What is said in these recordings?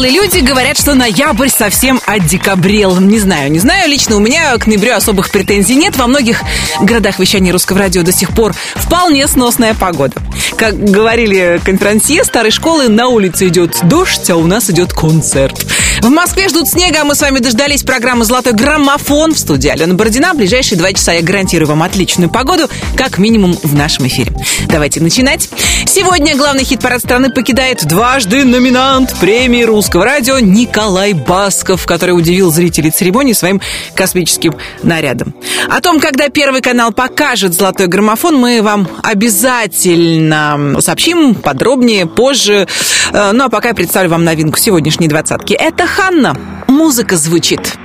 усталые люди говорят, что ноябрь совсем отдекабрел. Не знаю, не знаю. Лично у меня к ноябрю особых претензий нет. Во многих городах вещания русского радио до сих пор вполне сносная погода. Как говорили конферансье старой школы, на улице идет дождь, а у нас идет концерт. В Москве ждут снега, а мы с вами дождались программы «Золотой граммофон» в студии Алена Бородина. В ближайшие два часа я гарантирую вам отличную погоду, как минимум в нашем эфире. Давайте начинать. Сегодня главный хит-парад страны покидает дважды номинант премии русского радио Николай Басков, который удивил зрителей церемонии своим космическим нарядом. О том, когда Первый канал покажет «Золотой граммофон», мы вам обязательно сообщим подробнее позже. Э, ну а пока я представлю вам новинку сегодняшней двадцатки. Это Ханна. Музыка звучит.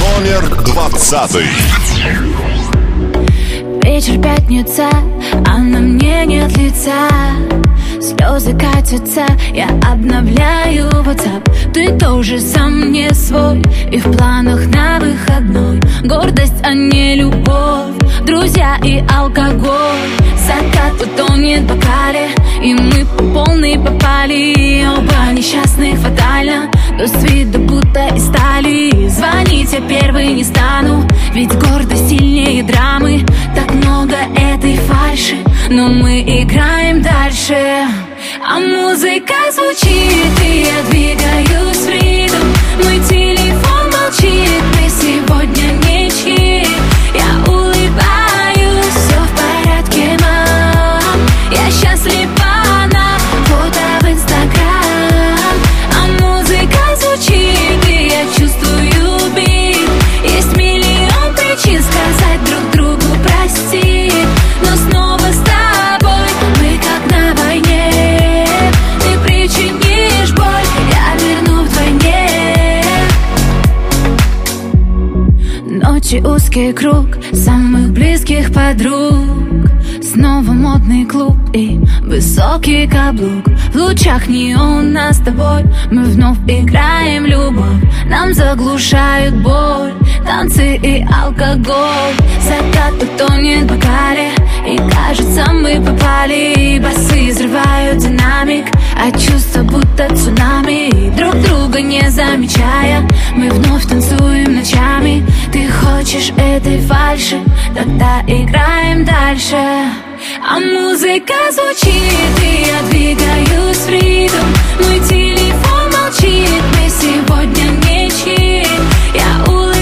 Номер двадцатый. Вечер пятница, а на мне нет лица Слезы катятся, я обновляю WhatsApp Ты тоже сам не свой И в планах на выходной Гордость, а не любовь Друзья и алкоголь Закат утонет в бокале И мы по полной попали Оба несчастных фатально Но с виду будто из стали. Звонить я первый не стану Ведь гордость сильнее драмы. Так много этой фальши Но мы играем дальше. А музыка звучит И я двигаюсь в ритм. Мой телефон молчит Мы сегодня ничьи Я Ночи узкий круг самых близких подруг. Снова модный клуб и высокий каблук. В лучах неона с тобой мы вновь играем любовь. Нам заглушают боль, танцы и алкоголь. Закат утонет в бокале и кажется мы попали. Басы взрывают динамик, а чувства будто цунами. Друг друга не замечая, мы вновь танцуем ночами. Ты хочешь этой фальши, тогда играем дальше. А музыка звучит, и я двигаюсь в ритм. Мой телефон молчит, мы сегодня ничьи Я улыбаюсь,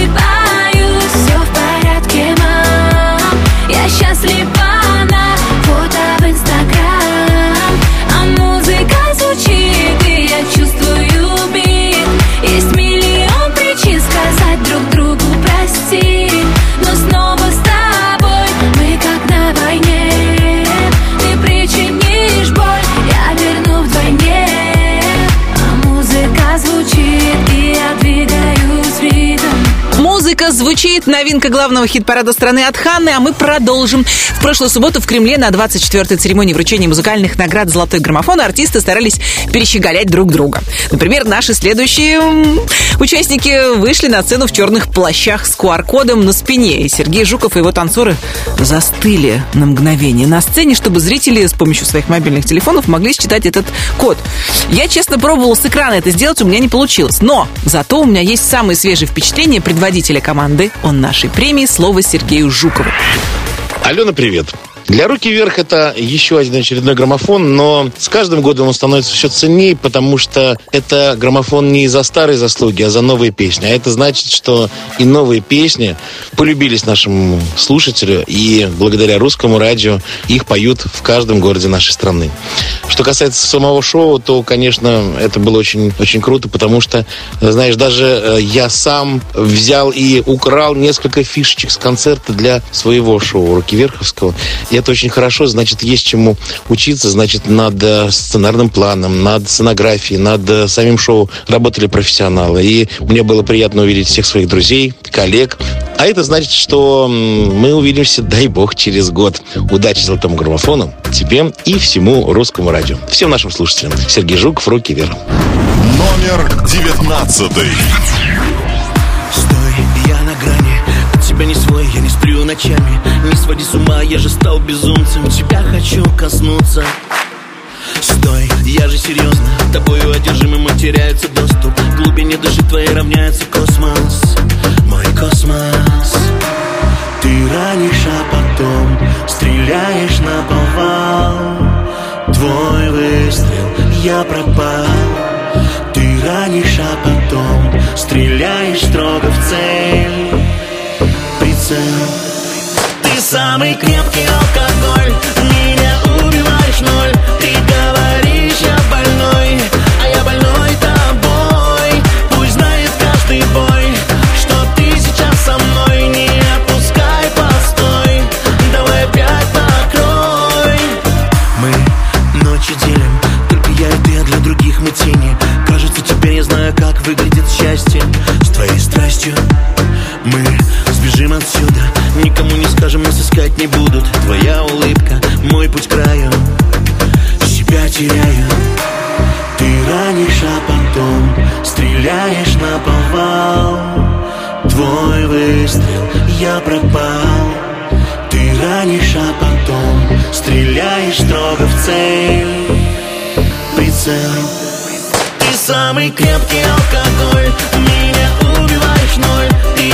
Я звучит, новинка главного хит-парада страны от Ханны, а мы продолжим. В прошлую субботу в Кремле на 24-й церемонии вручения музыкальных наград «Золотой граммофон» артисты старались перещеголять друг друга. Например, наши следующие участники вышли на сцену в черных плащах с QR-кодом на спине, и Сергей Жуков и его танцоры застыли на мгновение на сцене, чтобы зрители с помощью своих мобильных телефонов могли считать этот код. Я, честно, пробовала с экрана это сделать, у меня не получилось. Но зато у меня есть самые свежие впечатления предводителя команды, он нашей премии, слово Сергею Жукову. Алена, привет. Для «Руки вверх» это еще один очередной граммофон, но с каждым годом он становится все ценнее, потому что это граммофон не за старые заслуги, а за новые песни. А это значит, что и новые песни полюбились нашему слушателю, и благодаря русскому радио их поют в каждом городе нашей страны. Что касается самого шоу, то, конечно, это было очень, очень круто, потому что, знаешь, даже э, я сам взял и украл несколько фишечек с концерта для своего шоу «Руки Верховского». И это очень хорошо, значит, есть чему учиться, значит, над э, сценарным планом, над сценографией, над э, самим шоу работали профессионалы. И мне было приятно увидеть всех своих друзей, коллег. А это значит, что мы увидимся, дай бог, через год. Удачи золотому граммофону, тебе и всему русскому радио. Всем нашим слушателям. Сергей Жуков, руки вверх. Номер девятнадцатый. Ночами. Не своди с ума, я же стал безумцем. Тебя хочу коснуться. Стой, я же серьезно. Тобою одержимым теряется доступ. К глубине души твоей равняется космос. Мой космос. Ты ранишь, а потом Стреляешь на повал. Твой выстрел, я пропал. Ты ранишь, а потом Стреляешь строго в цель. Прицел Самый крепкий алкоголь Меня убиваешь ноль. Ты говоришь, я больной А я больной тобой. Пусть знает каждый бой Что ты сейчас со мной. Не отпускай, постой Давай опять накрой Мы ночи делим Только я и ты, а для других мы тени. Кажется, теперь я знаю, как выглядит счастье. С твоей страстью Мы сбежим отсюда Никому не скажем, нас искать не будут. Твоя улыбка, мой путь краю. Себя теряю. Ты ранишь, а потом Стреляешь на повал. Твой выстрел, я пропал. Ты ранишь, а потом Стреляешь строго в цель. Прицел. Ты самый крепкий алкоголь. Меня убиваешь ноль. Ты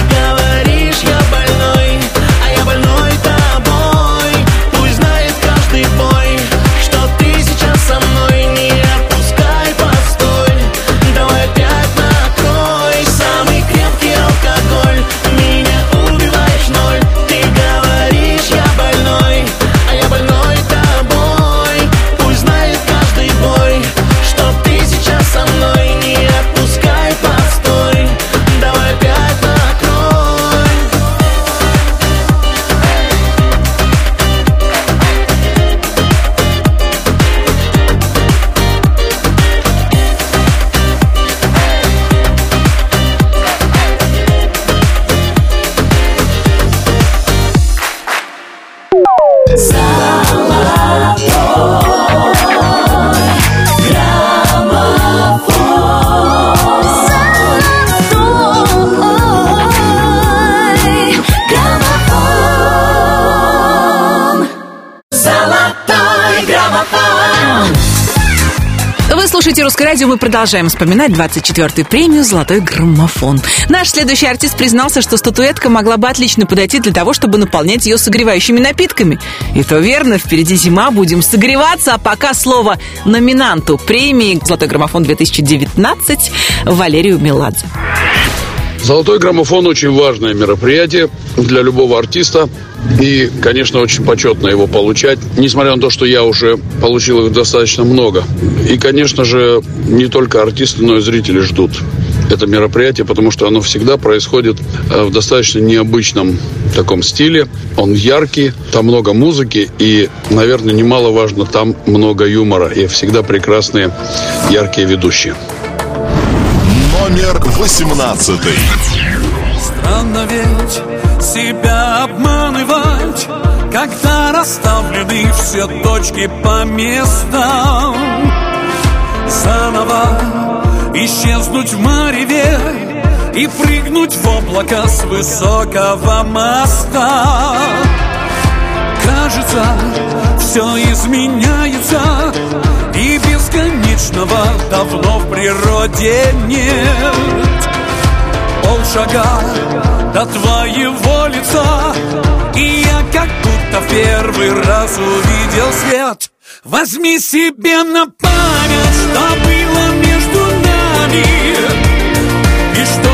Слушаете «Русское радио», мы продолжаем вспоминать 24-ю премию «Золотой граммофон». Наш следующий артист признался, что статуэтка могла бы отлично подойти для того, чтобы наполнять ее согревающими напитками. И то верно, впереди зима, будем согреваться, а пока слово номинанту премии «Золотой граммофон-2019» Валерию Меладзе. Золотой граммофон очень важное мероприятие для любого артиста. И, конечно, очень почетно его получать, несмотря на то, что я уже получил их достаточно много. И, конечно же, не только артисты, но и зрители ждут это мероприятие, потому что оно всегда происходит э, в достаточно необычном таком стиле. Он яркий, там много музыки и, наверное, немаловажно, там много юмора и всегда прекрасные яркие ведущие. Номер восемнадцатый. Странно ведь себя обманывать, когда расставлены все точки по местам. Заново исчезнуть в мареве и прыгнуть в облако с высокого моста. Кажется, все изменяется И бесконечного давно в природе нет Полшага до твоего будто в первый раз увидел свет. Возьми себе на память, что было между нами. И что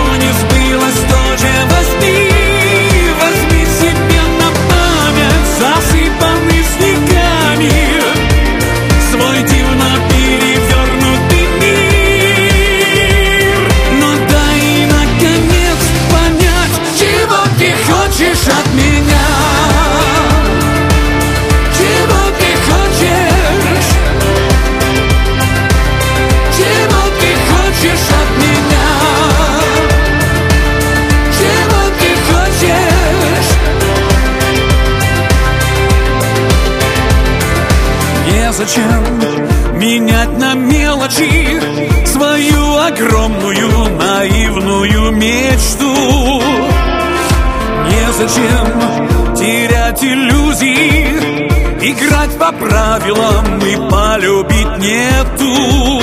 Незачем менять на мелочи Свою огромную наивную мечту? Незачем терять иллюзии Играть по правилам и полюбить нету.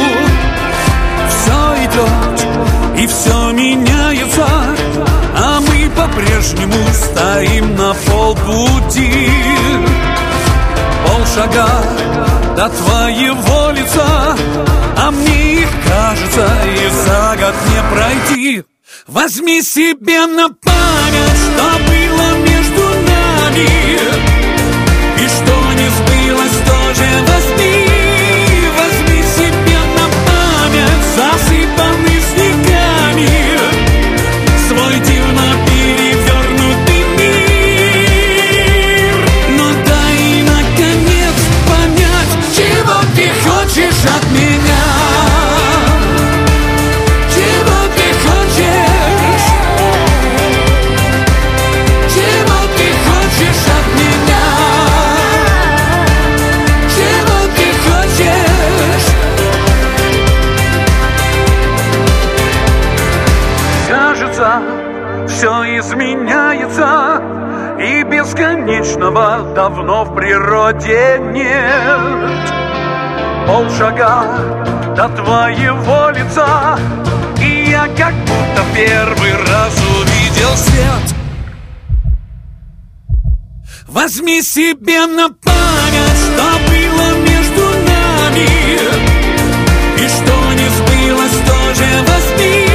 Все идет и все меняется А мы по-прежнему стоим на полпути. Полшага до твоего лица А мне их кажется и за год не пройти. Возьми себе на память, что было между нами И что не сбылось, тоже бесконечного давно в природе нет. Полшага до твоего лица И я как будто первый раз увидел свет. Возьми себе на память, что было между нами. И что не сбылось, тоже Возьми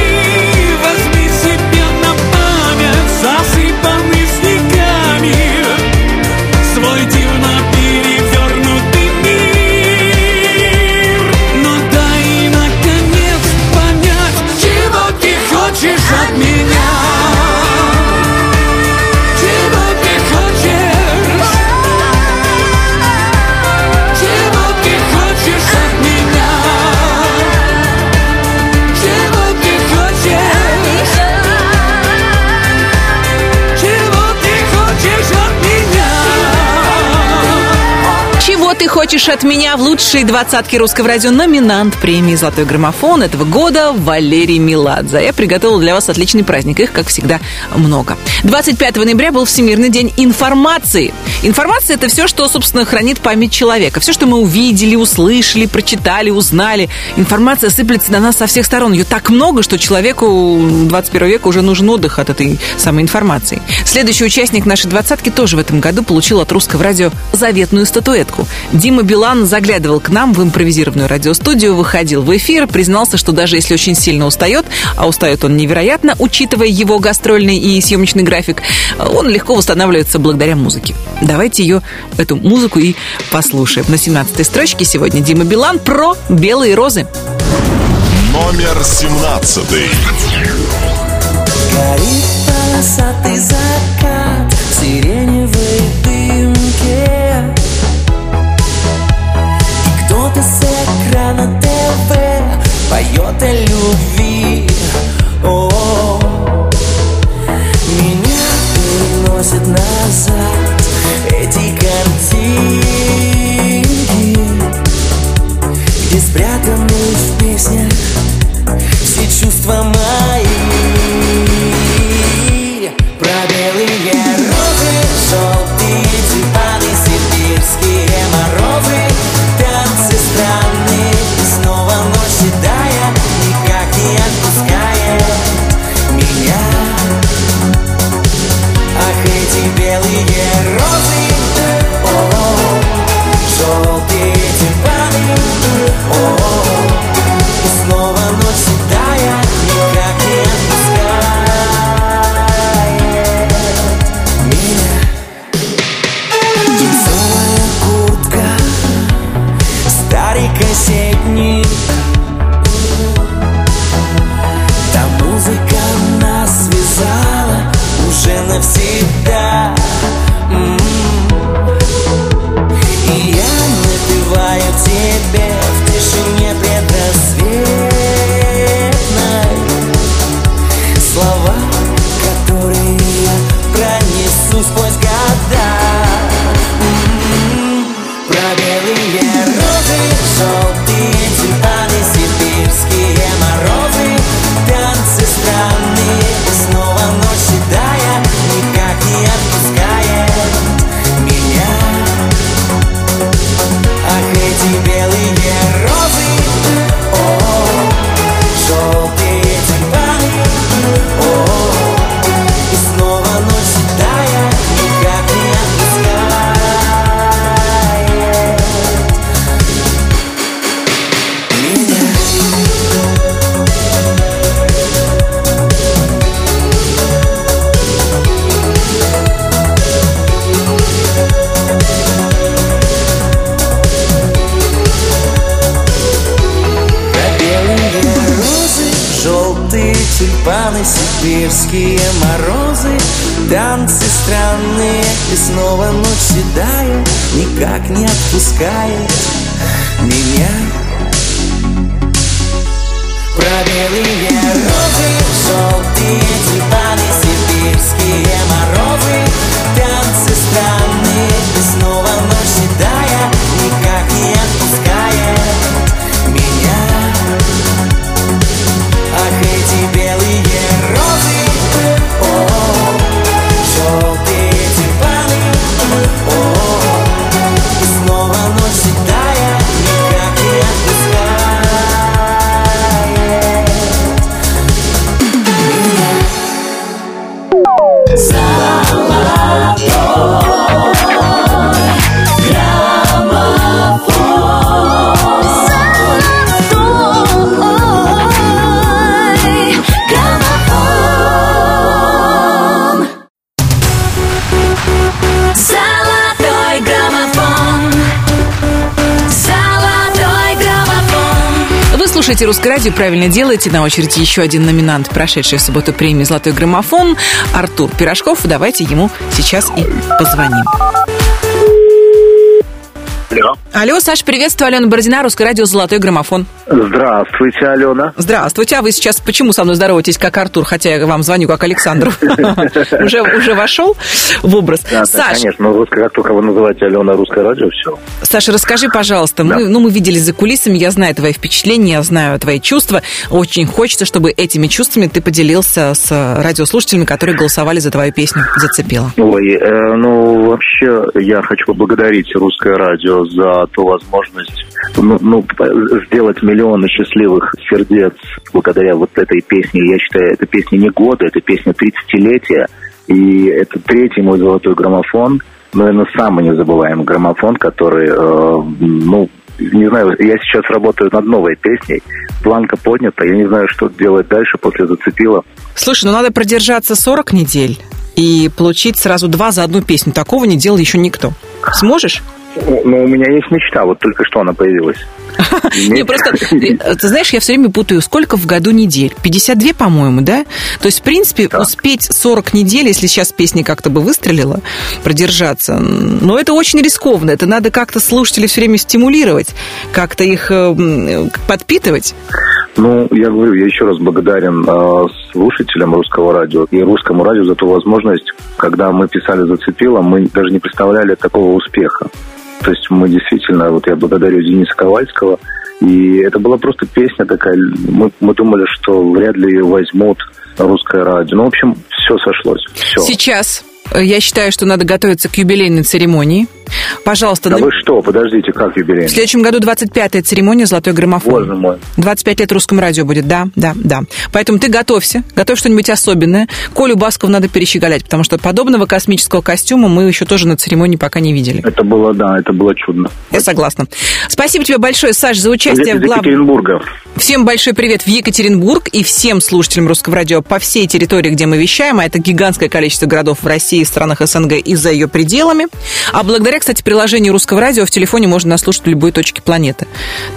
хочешь от меня в лучшей двадцатке русского радио номинант премии «Золотой граммофон» этого года Валерий Меладзе. Я приготовила для вас отличный праздник. Их, как всегда, много. 25 ноября был Всемирный день информации. Информация – это все, что, собственно, хранит память человека. Все, что мы увидели, услышали, прочитали, узнали. Информация сыплется на нас со всех сторон. Ее так много, что человеку 21 века уже нужен отдых от этой самой информации. Следующий участник нашей двадцатки тоже в этом году получил от русского радио заветную статуэтку. Дима Билан заглядывал к нам в импровизированную радиостудию, выходил в эфир, признался, что даже если очень сильно устает, а устает он невероятно, учитывая его гастрольный и съемочный график, он легко восстанавливается благодаря музыке. Давайте ее, эту музыку и послушаем. На 17 строчке сегодня Дима Билан про белые розы. Номер 17. Горит полосатый закат в любви О, Меня переносит назад эти картинки Где спрятаны в все чувства мои слушаете «Русское радио», правильно делаете. На очереди еще один номинант, прошедший в субботу премии «Золотой граммофон» Артур Пирожков. Давайте ему сейчас и позвоним. Алло. Алло, Саш, приветствую. Алена Бородина, «Русское радио», «Золотой граммофон». Здравствуйте, Алена. Здравствуйте. А вы сейчас почему со мной здороваетесь, как Артур, хотя я вам звоню, как Александру? Уже уже вошел в образ. Да, Саш, конечно, ну, русское, как только вы называете Алена русское радио, все. Саша, расскажи, пожалуйста, ну, мы виделись за кулисами, я знаю твои впечатления, я знаю твои чувства. Очень хочется, чтобы этими чувствами ты поделился с радиослушателями, которые голосовали за твою песню «Зацепила». Ой, э, ну, вообще, я хочу поблагодарить русское радио за ту возможность ну, ну, сделать миллионы счастливых сердец благодаря вот этой песне. Я считаю, это песня не года, это песня 30-летия. И это третий мой золотой граммофон. Наверное, самый незабываемый граммофон, который, э, ну, не знаю, я сейчас работаю над новой песней. Планка поднята, я не знаю, что делать дальше после «Зацепила». Слушай, ну надо продержаться 40 недель и получить сразу два за одну песню. Такого не делал еще никто. Сможешь? Ну, у меня есть мечта, вот только что она появилась. Не, просто, э, ты знаешь, я все время путаю, сколько в году недель? 52, по-моему, да? То есть, в принципе, успеть 40 недель, если сейчас песня как-то бы выстрелила, продержаться, но это очень рискованно. Это надо как-то слушателей все время стимулировать, как-то их э, м, подпитывать. Ну, я говорю, я еще раз благодарен э, слушателям русского радио и русскому радио за ту возможность, когда мы писали «Зацепило», мы даже не представляли такого успеха. То есть мы действительно, вот я благодарю Дениса Ковальского, и это была просто песня такая, мы, мы думали, что вряд ли ее возьмут русское радио. Ну, в общем, все сошлось, все. Сейчас э, я считаю, что надо готовиться к юбилейной церемонии. Пожалуйста, Да на- вы что, подождите, как юбилей? в следующем году 25-я церемония «Золотой граммофон». Боже мой. 25 лет русскому радио будет, да, да, да. Поэтому ты готовься, готовь что-нибудь особенное. Колю Баскову надо перещеголять, потому что подобного космического костюма мы еще тоже на церемонии пока не видели. Это было, да, это было чудно. Я согласна. Спасибо тебе большое, Саш, за участие из в главном... Екатеринбурга. Всем большой привет в Екатеринбург и всем слушателям русского радио по всей территории, где мы вещаем, а это гигантское количество городов в России, странах СНГ и за ее пределами. А благодаря, кстати, приложению русского радио в телефоне можно нас слушать в любой точке планеты.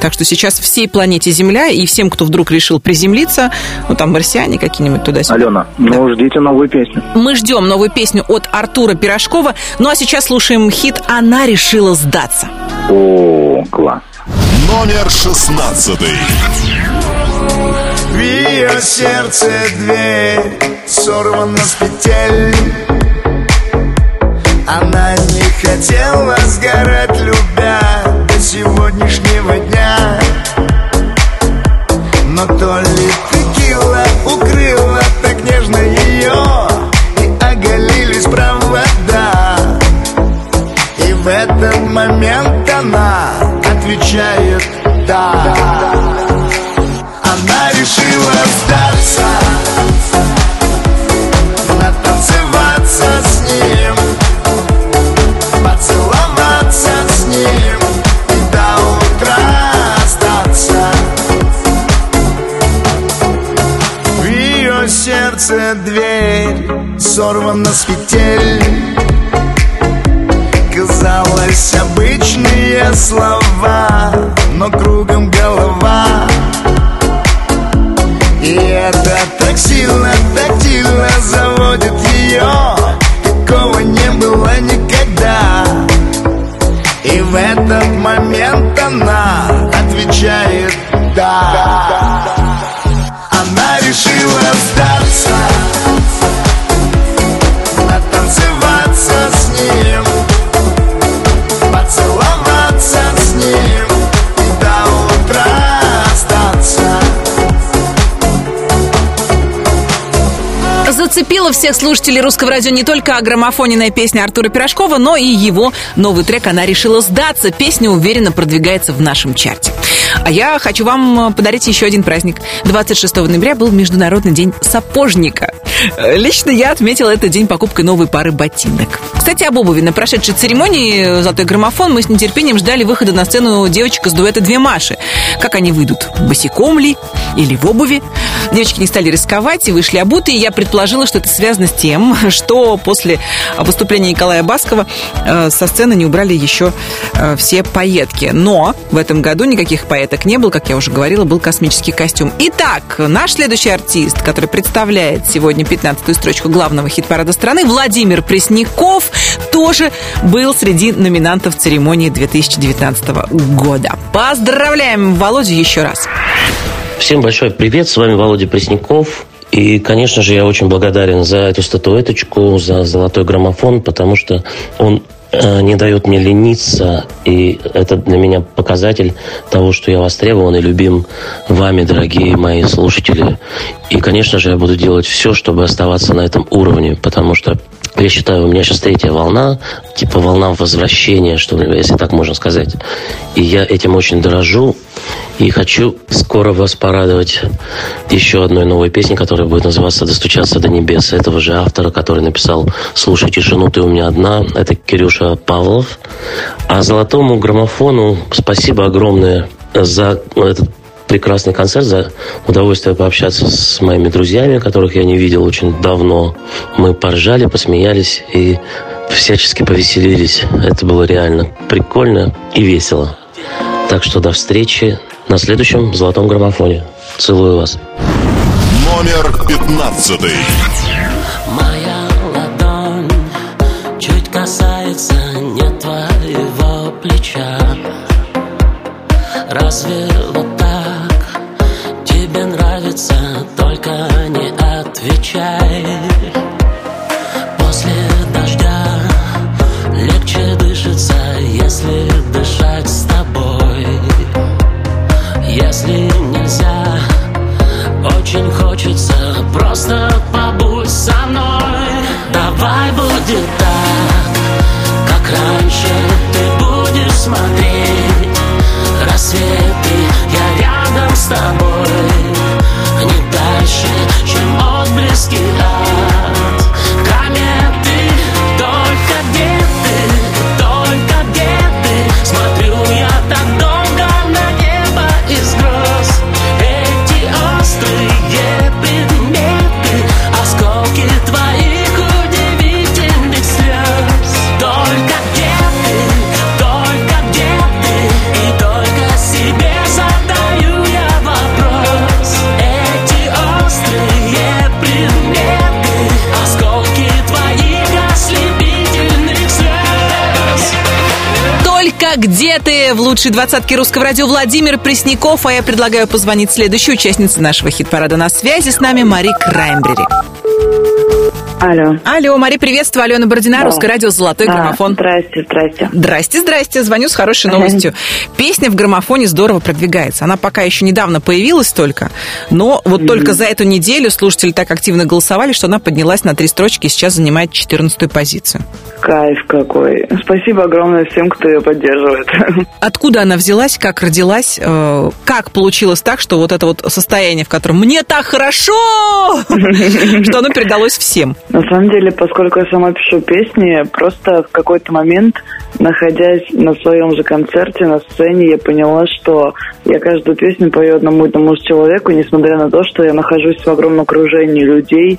Так что сейчас всей планете Земля и всем, кто вдруг решил приземлиться, ну там марсиане какие-нибудь туда-сюда. Алена, ну ждите новую песню. Мы ждем новую песню от Артура Пирожкова. Ну а сейчас слушаем хит «Она решила сдаться». О, класс. Номер шестнадцатый. В ее сердце дверь сорвана с петель Она не хотела сгорать, любя до сегодняшнего дня. Но то ли текила укрыла так нежно ее И оголились провода. И в этот момент она отвечает «да» Она решила сдаться Сорвана с петель Казалось, обычные слова Но кругом голова. И это так сильно сводит ее Зацепила всех слушателей русского радио не только граммофоненная песня Артура Пирожкова, но и его новый трек «Она решила сдаться». Песня уверенно продвигается в нашем чарте. А я хочу вам подарить еще один праздник. 26 ноября был Международный день сапожника. Э, Лично я отметила этот день покупкой новой пары ботинок. Кстати, об обуви. На прошедшей церемонии «Золотой граммофон» мы с нетерпением ждали выхода на сцену девочек из дуэта «Две Маши». Как они выйдут? Босиком ли? Или в обуви? Девочки не стали рисковать и вышли обутые. Я предположила, что это связано с тем, что после выступления Николая Баскова э, со сцены не убрали еще э, все пайетки. Но в этом году никаких пайеток не было, как я уже говорила, был космический костюм. Итак, наш следующий артист, который представляет сегодня 15-ю строчку главного хит-парада страны, Владимир Пресняков, тоже был среди номинантов церемонии 2019 года. Поздравляем Володю еще раз. Всем большой привет, с вами Володя Пресняков. И, конечно же, я очень благодарен за эту статуэточку, за золотой граммофон, потому что он не дает мне лениться, и это для меня показатель того, что я востребован и любим вами, дорогие мои слушатели. И, конечно же, я буду делать все, чтобы оставаться на этом уровне, потому что я считаю, у меня сейчас третья волна, типа волна возвращения, что ли, если так можно сказать. И я этим очень дорожу. И хочу скоро вас порадовать еще одной новой песней, которая будет называться «Достучаться до небес» этого же автора, который написал «Слушай тишину, ты у меня одна». Это Кирюша Павлов. А золотому граммофону спасибо огромное за этот прекрасный концерт, за удовольствие пообщаться с моими друзьями, которых я не видел очень давно. Мы поржали, посмеялись и всячески повеселились. Это было реально прикольно и весело. Так что до встречи на следующем золотом граммофоне. Целую вас. Номер пятнадцатый. Моя ладонь чуть касается не твоего плеча. Разве очень хочется просто побудь со мной. Давай будет так, как раньше ты будешь смотреть рассветы. Я рядом с тобой, где ты в лучшей двадцатке русского радио Владимир Пресняков, а я предлагаю позвонить следующей участнице нашего хит-парада на связи с нами Мари Краймбери. Алло. Алло, Мари, приветствую. Алена Бородина, Да. русское радио «Золотой А, граммофон». Здрасте, здрасте. Здрасте, здрасте. Звоню с хорошей новостью. Песня в граммофоне здорово продвигается. Она пока еще недавно появилась только, но вот только за эту неделю слушатели так активно голосовали, что она поднялась на три строчки и сейчас занимает 14 позицию. Кайф какой. Спасибо огромное всем, кто ее поддерживает. Откуда она взялась, как родилась, э, как получилось так, что вот это вот состояние, в котором мне так хорошо, что оно передалось всем. На самом деле, поскольку я сама пишу песни, просто в какой-то момент, находясь на своем же концерте, на сцене, я поняла, что я каждую песню пою одному и тому же человеку, несмотря на то, что я нахожусь в огромном окружении людей.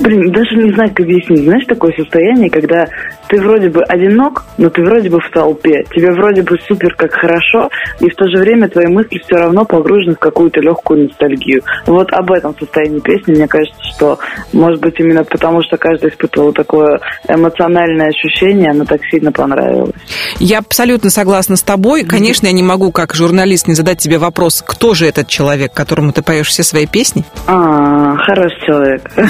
Блин, даже не знаю, как объяснить. Знаешь, такое состояние, когда ты вроде бы одинок, но ты вроде бы в толпе. Тебе вроде бы супер как хорошо, и в то же время твои мысли все равно погружены в какую-то легкую ностальгию. Вот об этом состоянии песни, мне кажется, что, может быть, именно потому потому что каждый испытывал такое эмоциональное ощущение, оно так сильно понравилось. Я абсолютно согласна с тобой. Конечно, я не могу, как журналист, не задать тебе вопрос, кто же этот человек, которому ты поешь все свои песни? А, хороший человек.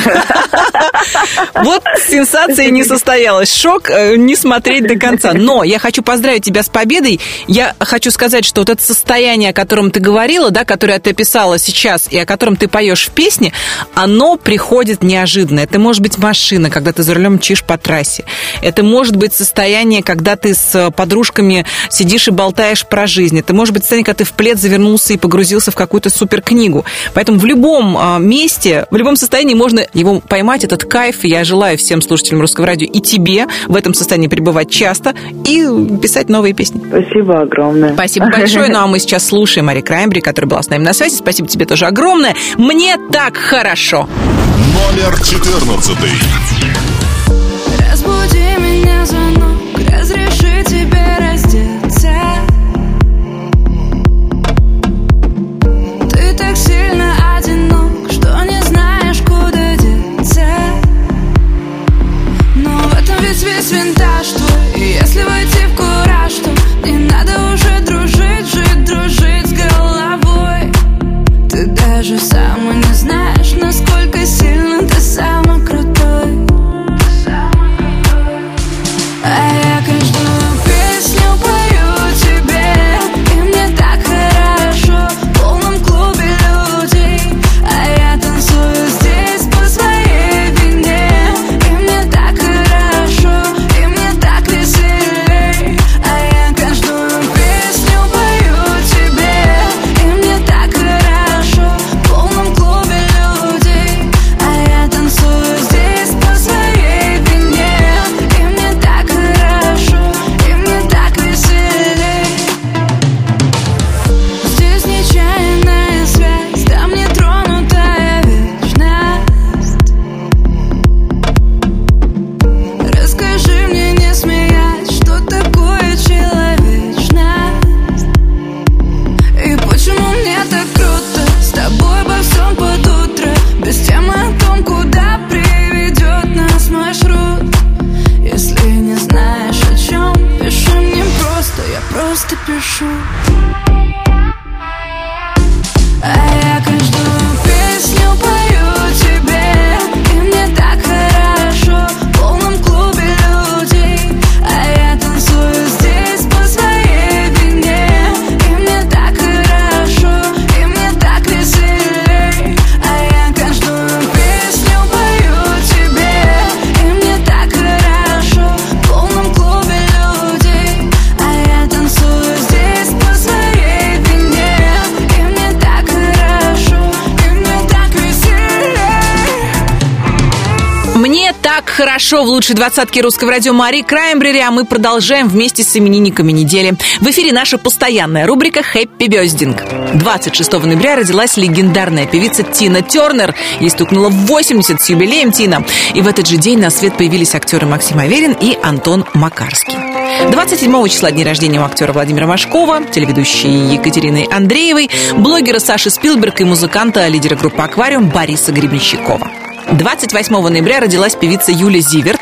Вот сенсация не состоялась. Шок э, не смотреть до конца. Но я хочу поздравить тебя с победой. Я хочу сказать, что вот это состояние, о котором ты говорила, да, которое ты описала сейчас и о котором ты поешь в песне, оно приходит неожиданно. Это может быть машина, когда ты за рулем мчишь по трассе. Это может быть состояние, когда ты с подружками сидишь и болтаешь про жизнь. Это может быть состояние, когда ты в плед завернулся и погрузился в какую-то суперкнигу. Поэтому в любом а, месте, в любом состоянии можно его поймать, этот кайф. Я желаю всем слушателям Русского радио и тебе в этом состоянии пребывать часто и писать новые песни. Спасибо огромное. Спасибо большое. Ну а мы сейчас слушаем Мари Краймбри, которая была с нами на связи. Спасибо тебе тоже огромное. Мне так хорошо. Номер четырнадцатый. Разбуди меня звонок, в лучшей двадцатке русского радио Мари Краймбрери, а мы продолжаем вместе с именинниками недели. В эфире наша постоянная рубрика «Хэппи Бездинг». 26 ноября родилась легендарная певица Тина Тернер. Ей стукнуло 80 с юбилеем Тина. И в этот же день на свет появились актеры Максим Аверин и Антон Макарский. 27 числа день рождения у актера Владимира Машкова, телеведущей Екатерины Андреевой, блогера Саши Спилберг и музыканта, лидера группы «Аквариум» Бориса Гребенщикова. 28 ноября родилась певица Юля Зиверт.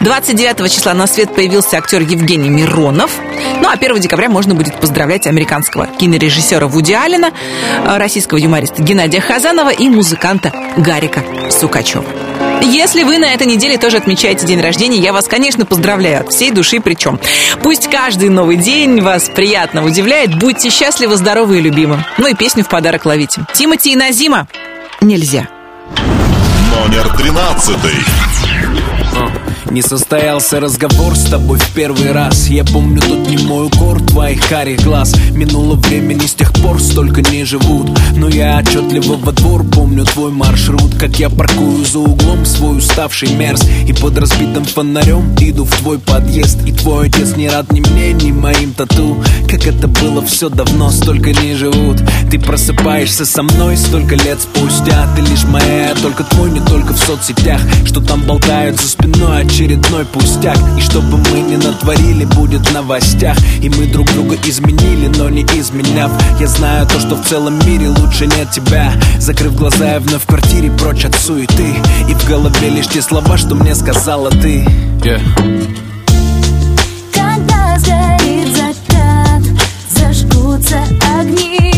29 числа на свет появился актер Евгений Миронов. Ну а 1 декабря можно будет поздравлять американского кинорежиссера Вуди Аллена, э, российского юмориста Геннадия Хазанова и музыканта Гарика Сукачева. Если вы на этой неделе тоже отмечаете день рождения, я вас, конечно, поздравляю от всей души причем. Пусть каждый новый день вас приятно удивляет. Будьте счастливы, здоровы и любимы. Ну и песню в подарок ловите. Тимати и Назима «Нельзя». Номер тринадцатый. Не состоялся разговор с тобой в первый раз. Я помню тот немой укор твоих карих глаз. Минуло времени с тех пор столько не живут. Но я отчетливо во двор помню твой маршрут. Как я паркую за углом свой уставший мерз. И под разбитым фонарем иду в твой подъезд. И твой отец не рад ни мне, ни моим тату. Как это было все давно, столько не живут. Ты просыпаешься со мной столько лет спустя. Ты лишь моя, только твой, не только в соцсетях. Что там болтают за спиной, очередной пустяк. И чтобы мы не натворили, будет в новостях. И мы друг друга изменили, но не изменяв. Я знаю то, что в целом мире лучше нет тебя. Закрыв глаза, я вновь в квартире прочь от суеты. И в голове лишь те слова, что мне сказала ты. Yeah. Когда сгорит закат, зажгутся огни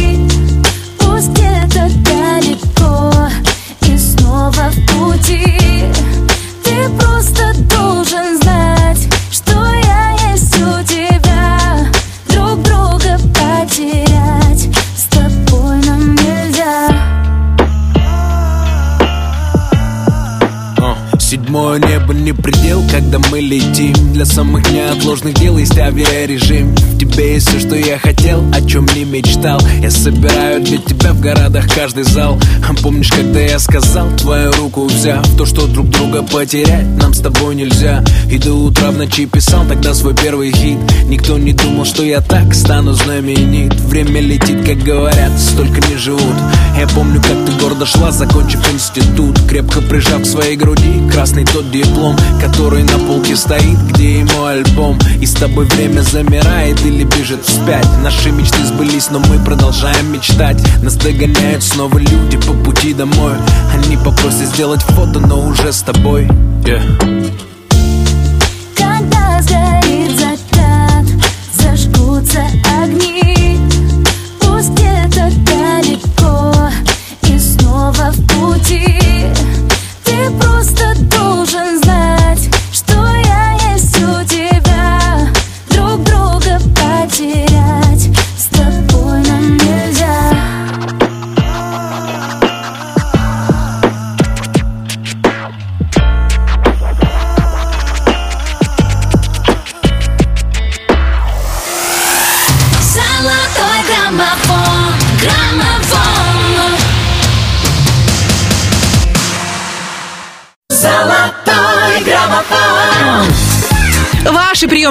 Седьмое небо не предел, когда мы летим. Для самых неотложных дел есть авиарежим. В тебе есть все, что я хотел, о чем не мечтал. Я собираю для тебя в городах каждый зал. А Помнишь, когда я сказал, твою руку взяв? То, что друг друга потерять нам с тобой нельзя. И до утра в ночи писал тогда свой первый хит. Никто не думал, что я так стану знаменит. Время летит, как говорят, столько не живут. Я помню, как ты гордо шла, закончив институт. Крепко прижав к своей груди красный тот диплом Который на полке стоит, где и мой альбом. И с тобой время замирает или бежит вспять. Наши мечты сбылись, но мы продолжаем мечтать. Нас догоняют снова люди по пути домой. Они попросят сделать фото, но уже с тобой. Yeah.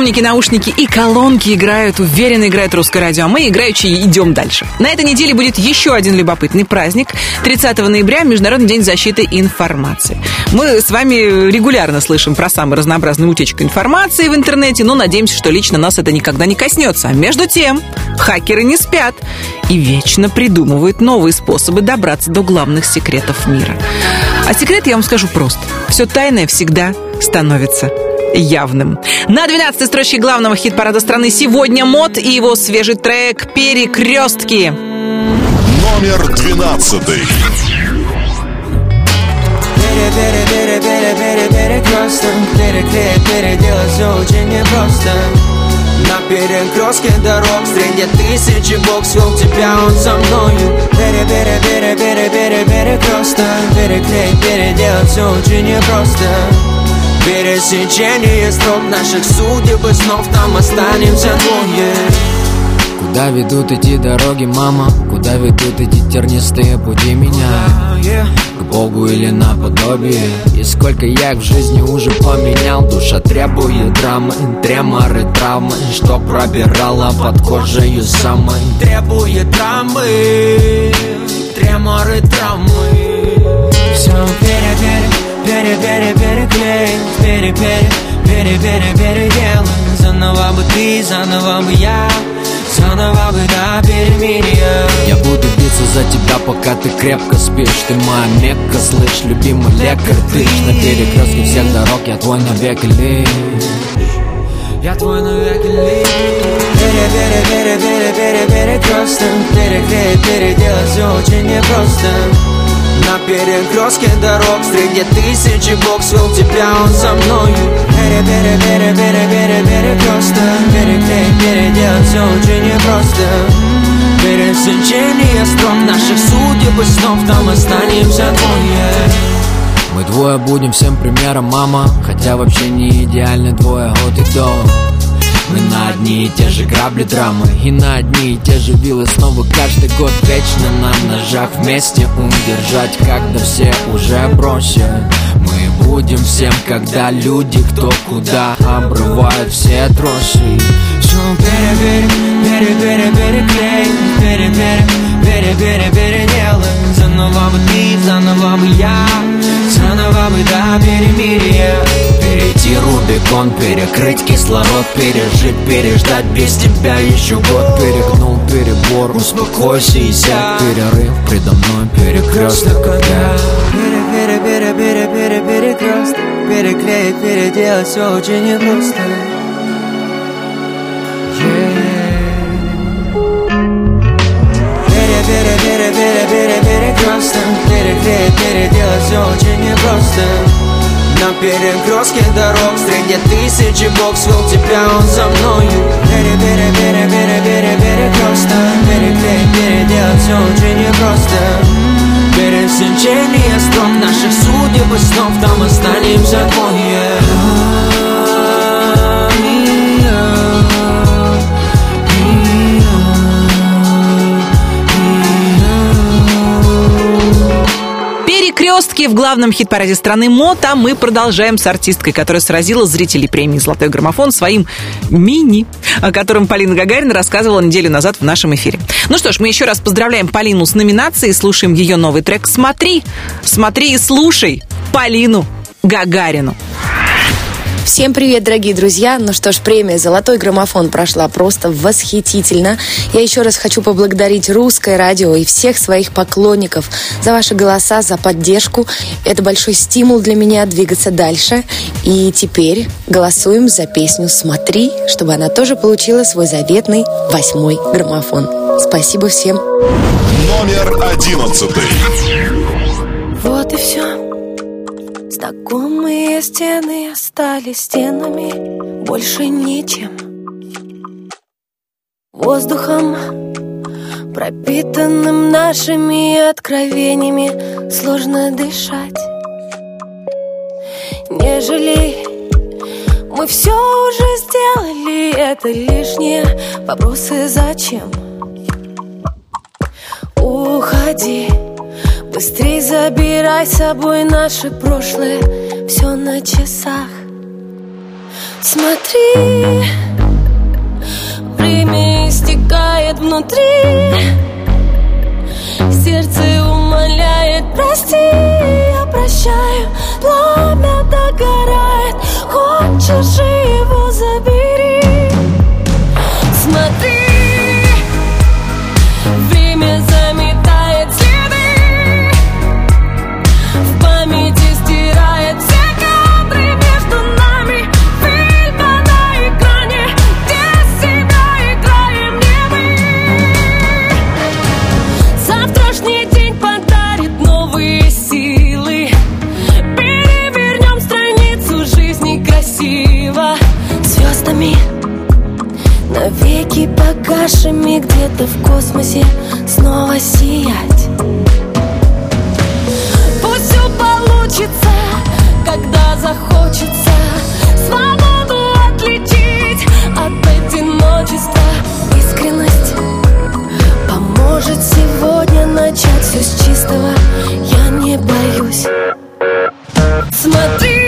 Приемники, наушники и колонки играют, уверенно играет русское радио, а мы, играющие, идем дальше. На этой неделе будет еще один любопытный праздник. 30 ноября – Международный день защиты информации. Мы с вами регулярно слышим про самые разнообразные утечки информации в интернете, но надеемся, что лично нас это никогда не коснется. А между тем, хакеры не спят и вечно придумывают новые способы добраться до главных секретов мира. А секрет я вам скажу просто. Все тайное всегда становится явным. На 12-й строчке главного хит-парада страны сегодня МОД и его свежий трек «Перекрестки». Номер 12. Пере-пере-пере-пере-перекресток Переклеить, переделать все очень непросто На перекрестке дорог Среди тысячи бог свел тебя он со мною Пере-пере-пере-пере-пере-перекресток Переклеить, переделать все очень непросто Пересечение строк наших судеб и снов Там останемся двое Куда ведут эти дороги, мама? Куда ведут эти тернистые пути меня? К Богу или наподобие? И сколько я их в жизни уже поменял Душа требует драмы, треморы, травмы Что пробирала под кожей самой Требует травмы Треморы, травмы Все пере-пере, пере-пере, переклеить Пере-пере, пере-пере, переделать Заново бы ты, заново бы я. Заново бы до перемирия Я буду биться за тебя, пока ты крепко спишь. Ты моя мекка, слышь, любимый лекарь. Ты. Ж на перекрестке всех дорог, я твой навеки лишь. Я твой навеки лишь. Пере-пере-пере-пере-пере-перекресток Переклеить, переделать все очень непросто На перекрестке дорог Среди тысячи бог свел тебя он со мною. Пере-пере-пере-пере-пере-перекресток Переклеить, переделать все очень непросто. Пересечение стром наших судеб и снов Там останемся двое. Мы двое будем всем примером, мама. Хотя вообще не идеальны двое от и до Мы на одни и те же грабли драмы И на одни и те же вилы снова каждый год Вечно на ножах вместе удержать Когда все уже бросят Мы будем всем, когда люди кто куда Обрывают все тросы. Все пере-пере, пере-пере, переклеить Пере-пере, пере-пере, переделать Заново бы ты, заново бы я Заново бы до перемирия. Перейти Рубикон, перекрыть кислород. Пережить, переждать без тебя еще год. Перегнул перебор, успокойся и сядь. Перерыв предо мной, перекресток опять. Пере, пере, пере, пере, пере, перекресток Переклеить, переделать все очень непросто. Пере, пере, пере, пере, пере, перекресток Переклеить, переделать все очень непросто на перекрестке дорог Среди тысячи бог свел тебя, он за мною Пере, пере, пере, пере, пере, перекресток Переклеить, переделать все очень непросто Пересечение строк наших судеб и снов Там останемся двое Перекрестки в главном хит-параде страны МОД, а мы продолжаем с артисткой, которая сразила зрителей премии «Золотой граммофон» своим мини, о котором Полина Гагарина рассказывала неделю назад в нашем эфире. Ну что ж, мы еще раз поздравляем Полину с номинацией, слушаем ее новый трек «Смотри». Смотри и слушай Полину Гагарину. Всем привет, дорогие друзья! Ну что ж, премия «Золотой граммофон» прошла просто восхитительно. Я еще раз хочу поблагодарить русское радио и всех своих поклонников за ваши голоса, за поддержку. Это большой стимул для меня двигаться дальше. И теперь голосуем за песню «Смотри», чтобы она тоже получила свой заветный восьмой граммофон. Спасибо всем! Номер одиннадцатый. Вот и все. Знакомые стены стали стенами, больше ничем. Воздухом, пропитанным нашими откровениями, сложно дышать. Не жалей, мы все уже сделали, это лишние вопросы зачем? Уходи. Быстрей забирай с собой наше прошлое Все на часах. Смотри Время истекает внутри. Сердце умоляет Прости, я прощаю Пламя догорает Хочешь его забери. Смотри навеки погашими Где-то в космосе снова сиять. Пусть все получится, когда захочется. Свободу отличить от одиночества. Искренность поможет сегодня начать все с чистого. Я не боюсь. Смотри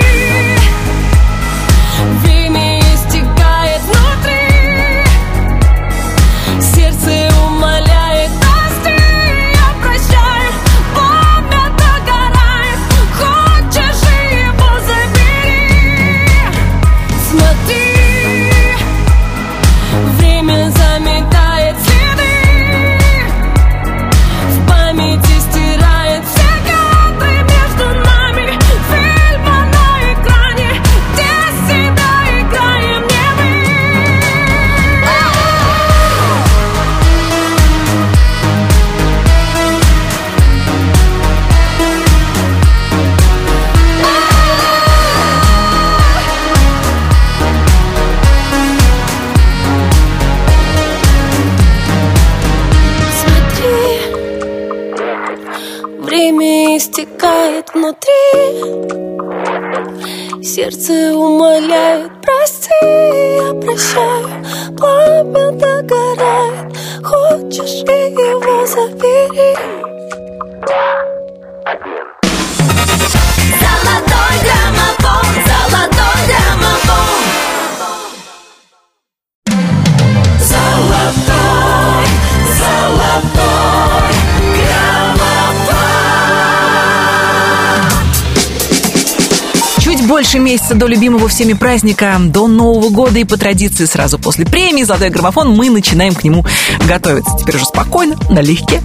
больше месяца до любимого всеми праздника, до Нового года и по традиции сразу после премии «Золотой граммофон» мы начинаем к нему готовиться. Теперь уже спокойно, налегке.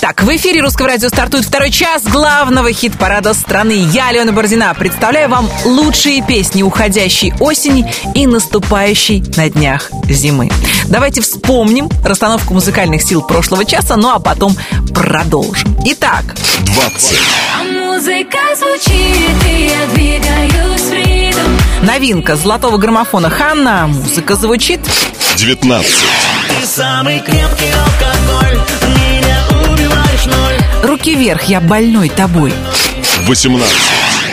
Так, в эфире Русского радио стартует второй час главного хит-парада страны. Я, Алена Бородина, представляю вам лучшие песни уходящей осени и наступающей на днях зимы. Давайте вспомним расстановку музыкальных сил прошлого часа, ну а потом продолжим. Итак, 20. Музыка звучит, и я двигаюсь в ритм. новинка золотого граммофона Ханна. Музыка звучит. 19. Ты самый крепкий алкоголь, меня убиваешь ноль. Руки вверх, я больной тобой. 18.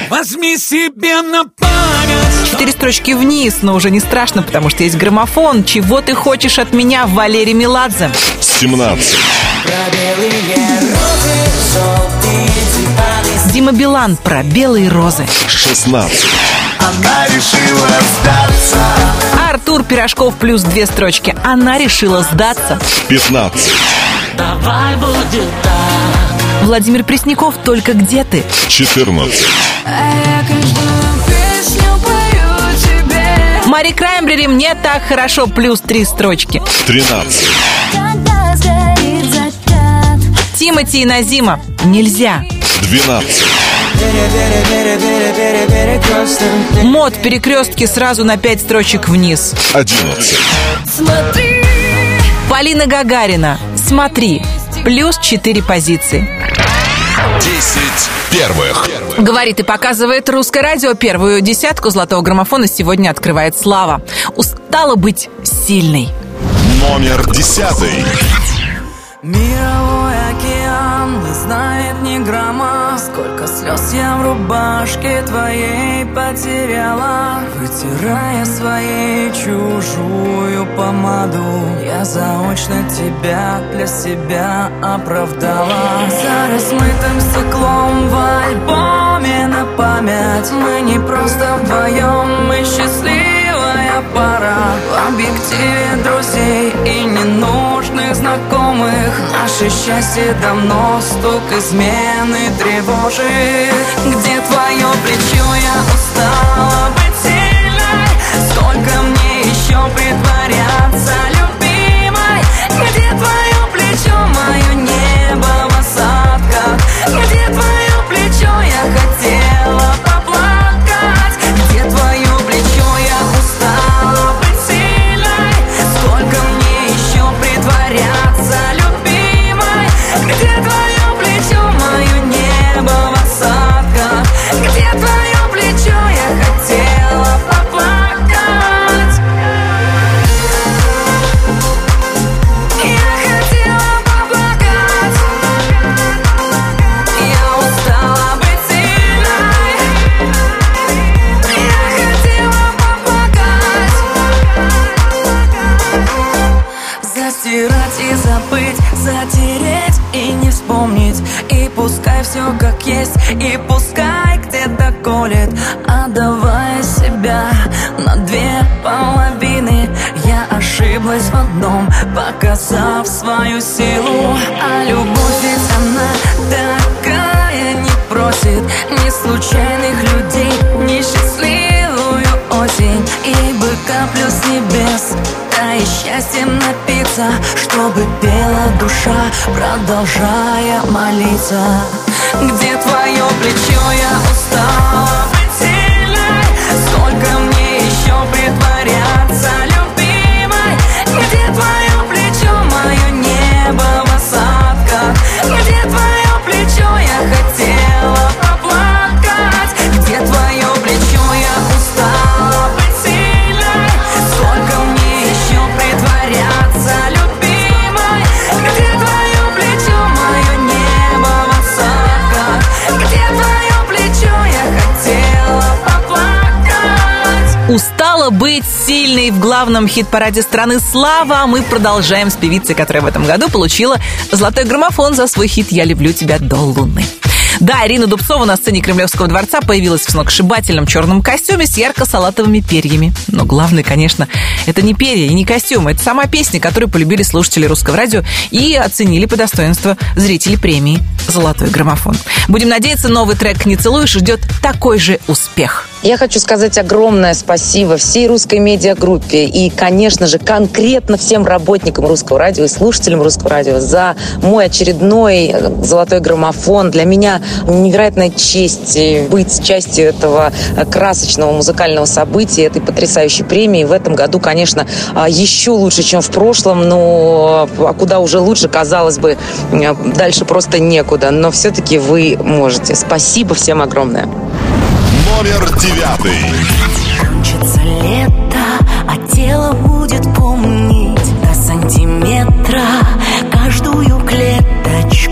Возьми себе на память Четыре строчки вниз, но уже не страшно, потому что есть граммофон. Чего ты хочешь от меня, Валерий Меладзе? 17. Дима Билан про белые розы. 16. Она решила сдаться Артур Пирожков плюс две строчки. Она решила сдаться. 15. Давай будет так Владимир Пресняков, только где ты? 14. Мари Краймбрери, мне так хорошо, плюс три строчки. 13. Тимати и Назима, нельзя. 12. Мод перекрестки сразу на пять строчек вниз. 11. Полина Гагарина, смотри, плюс четыре позиции. 10 первых. Говорит и показывает русское радио. Первую десятку золотого граммофона сегодня открывает Слава. Устала быть сильной. Номер 10. Мировой грамма. Сколько слез я в рубашке твоей потеряла Вытирая своей чужую помаду. Я заочно тебя для себя оправдала. За размытым стеклом в альбоме на память. Мы не просто вдвоем, мы счастливая пара В объективе друзей и ненужных знакомых. Наше счастье давно стук измены тревожит. Где твое плечо, я устала быть показав свою силу. А любовь ведь она такая не просит Ни случайных людей, ни счастливую осень. Ибо каплю с небес да и счастьем напиться Чтобы пела душа, продолжая молиться. Где твое плечо, я устала Устала быть сильной в главном хит-параде страны «Слава». Мы продолжаем с певицей, которая в этом году получила золотой граммофон за свой хит «Я люблю тебя до луны». Да, Ирина Дубцова на сцене Кремлевского дворца появилась в сногсшибательном черном костюме с ярко-салатовыми перьями. Но главное, конечно, это не перья и не костюм, это сама песня, которую полюбили слушатели русского радио и оценили по достоинству зрители премии «Золотой граммофон». Будем надеяться, новый трек «Не целуешь» ждет такой же успех. Я хочу сказать огромное спасибо всей русской медиагруппе и, конечно же, конкретно всем работникам русского радио и слушателям русского радио за мой очередной э, золотой граммофон. Для меня невероятная честь э, быть частью этого э, красочного музыкального события, этой потрясающей премии. В этом году, конечно, а, еще лучше, чем в прошлом, но а куда уже лучше, казалось бы, дальше просто некуда. Но все-таки вы можете. Спасибо всем огромное. Номер девятый. Кончится лето, а тело будет помнить до сантиметра каждую клеточку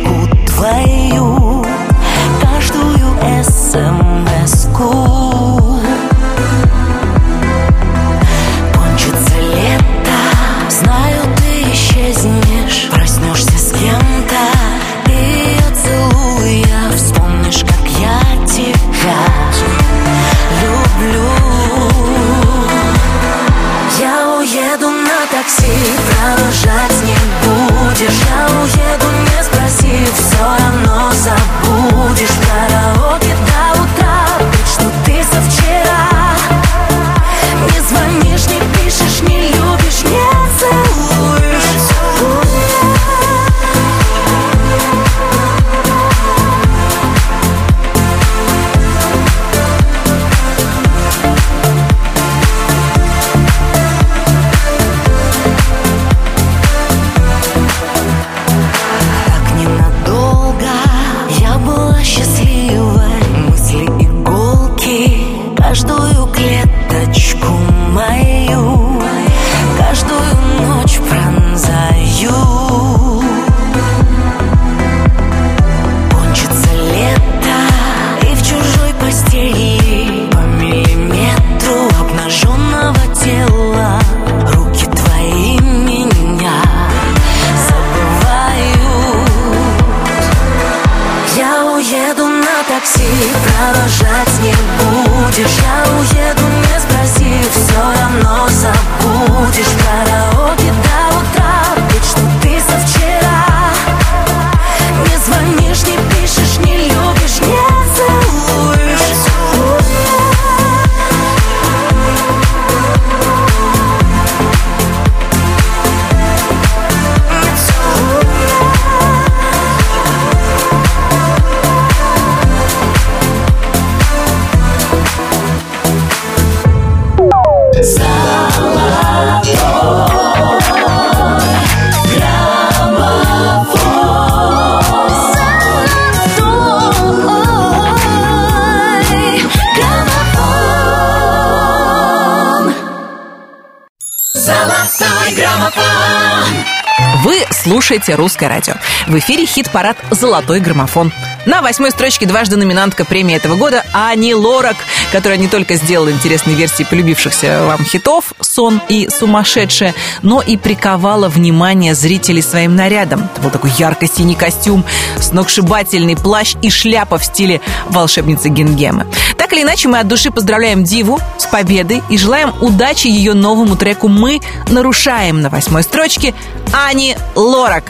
слушаете «Русское радио». В эфире хит-парад «Золотой граммофон». На восьмой строчке дважды номинантка премии этого года Ани Лорак, которая не только сделала интересные версии полюбившихся вам хитов «Сон» и «Сумасшедшая», но и приковала внимание зрителей своим нарядом. Это был такой ярко-синий костюм, сногсшибательный плащ и шляпа в стиле волшебницы Гингемы. Так или иначе, мы от души поздравляем Диву с победой и желаем удачи ее новому треку «Мы нарушаем» на восьмой строчке Ани Лорак.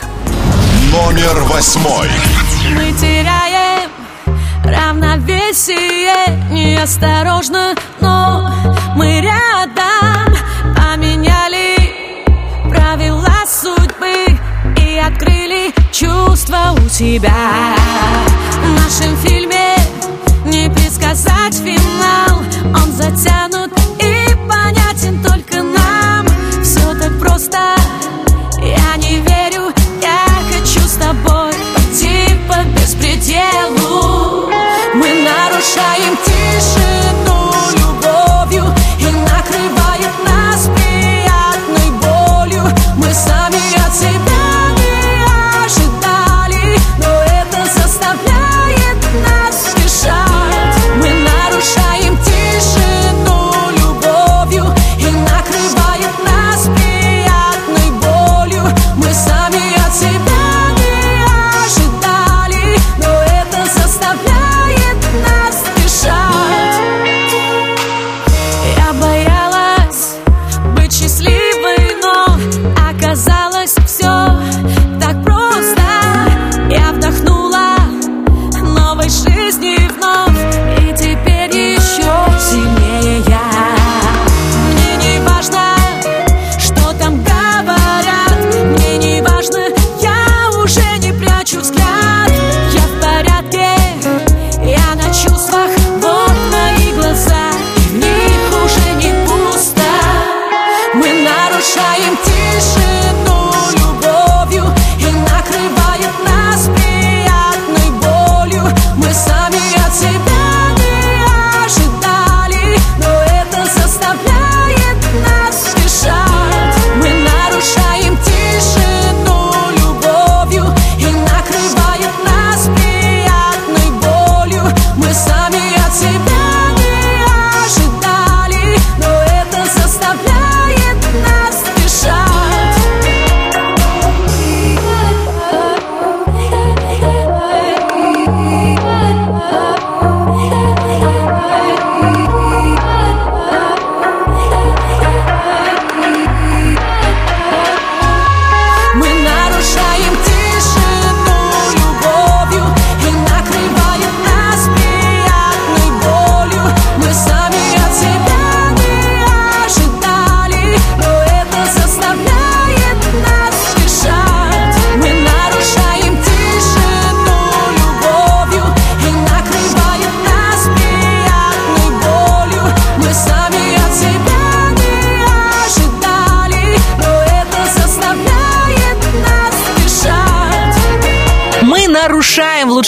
Номер восьмой. Мы теряем равновесие Неосторожно, но мы рядом Поменяли правила судьбы И открыли чувства у себя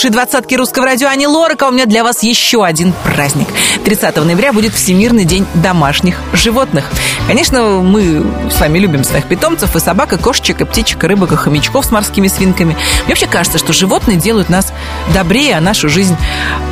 лучшие двадцатки русского радио Ани Лорак, а у меня для вас еще один праздник. 30 ноября будет Всемирный день домашних животных. Конечно, мы с вами любим своих питомцев, и собак, и кошечек, и птичек, и рыбок, и хомячков с морскими свинками. Мне вообще кажется, что животные делают нас добрее, а нашу жизнь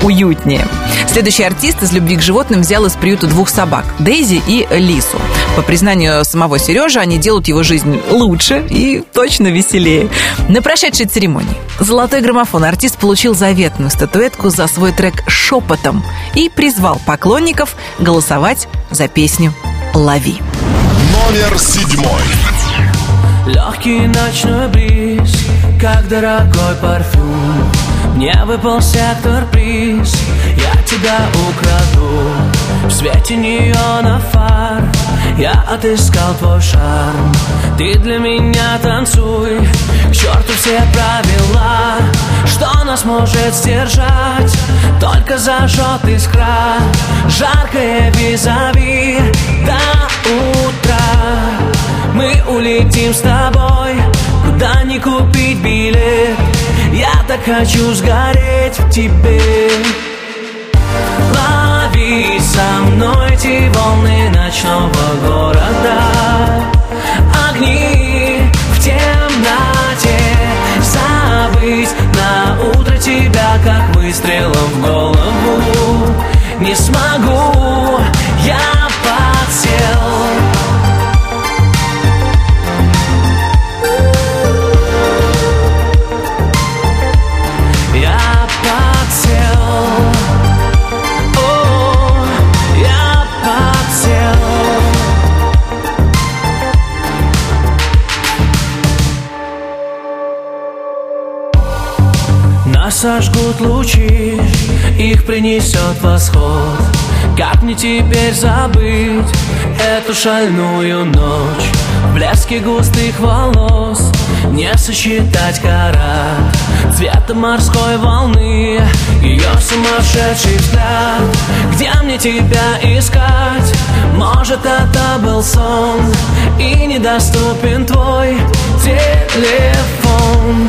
уютнее. Следующий артист из любви к животным взял из приюта двух собак – Дейзи и Лису. По признанию самого Сережи, они делают его жизнь лучше и точно веселее. На прошедшей церемонии «Золотой граммофон» артист получил заветную статуэтку за свой трек «Шепотом» и призвал поклонников голосовать за песню «Лови». Номер седьмой. Легкий ночной бриз, как дорогой парфюм Мне выпал сектор приз, я тебя украду В свете неона фар, я отыскал твой шарм. Ты для меня танцуй, к черту все правила. Что нас может сдержать, только зажжет искра. Жаркое визави. До утра. Мы улетим с тобой. Куда не купить билет. Я так хочу сгореть в тебе Лови со мной эти волны ночного города. Огни в темноте. Забыть на утро тебя Как выстрелом в голову. Не смогу, Нас сожгут лучи, их принесет восход. Как мне теперь забыть эту шальную ночь? В блеске густых волос не сосчитать карат Цвета морской волны, ее сумасшедший взгляд Где мне тебя искать? Может это был сон И недоступен твой телефон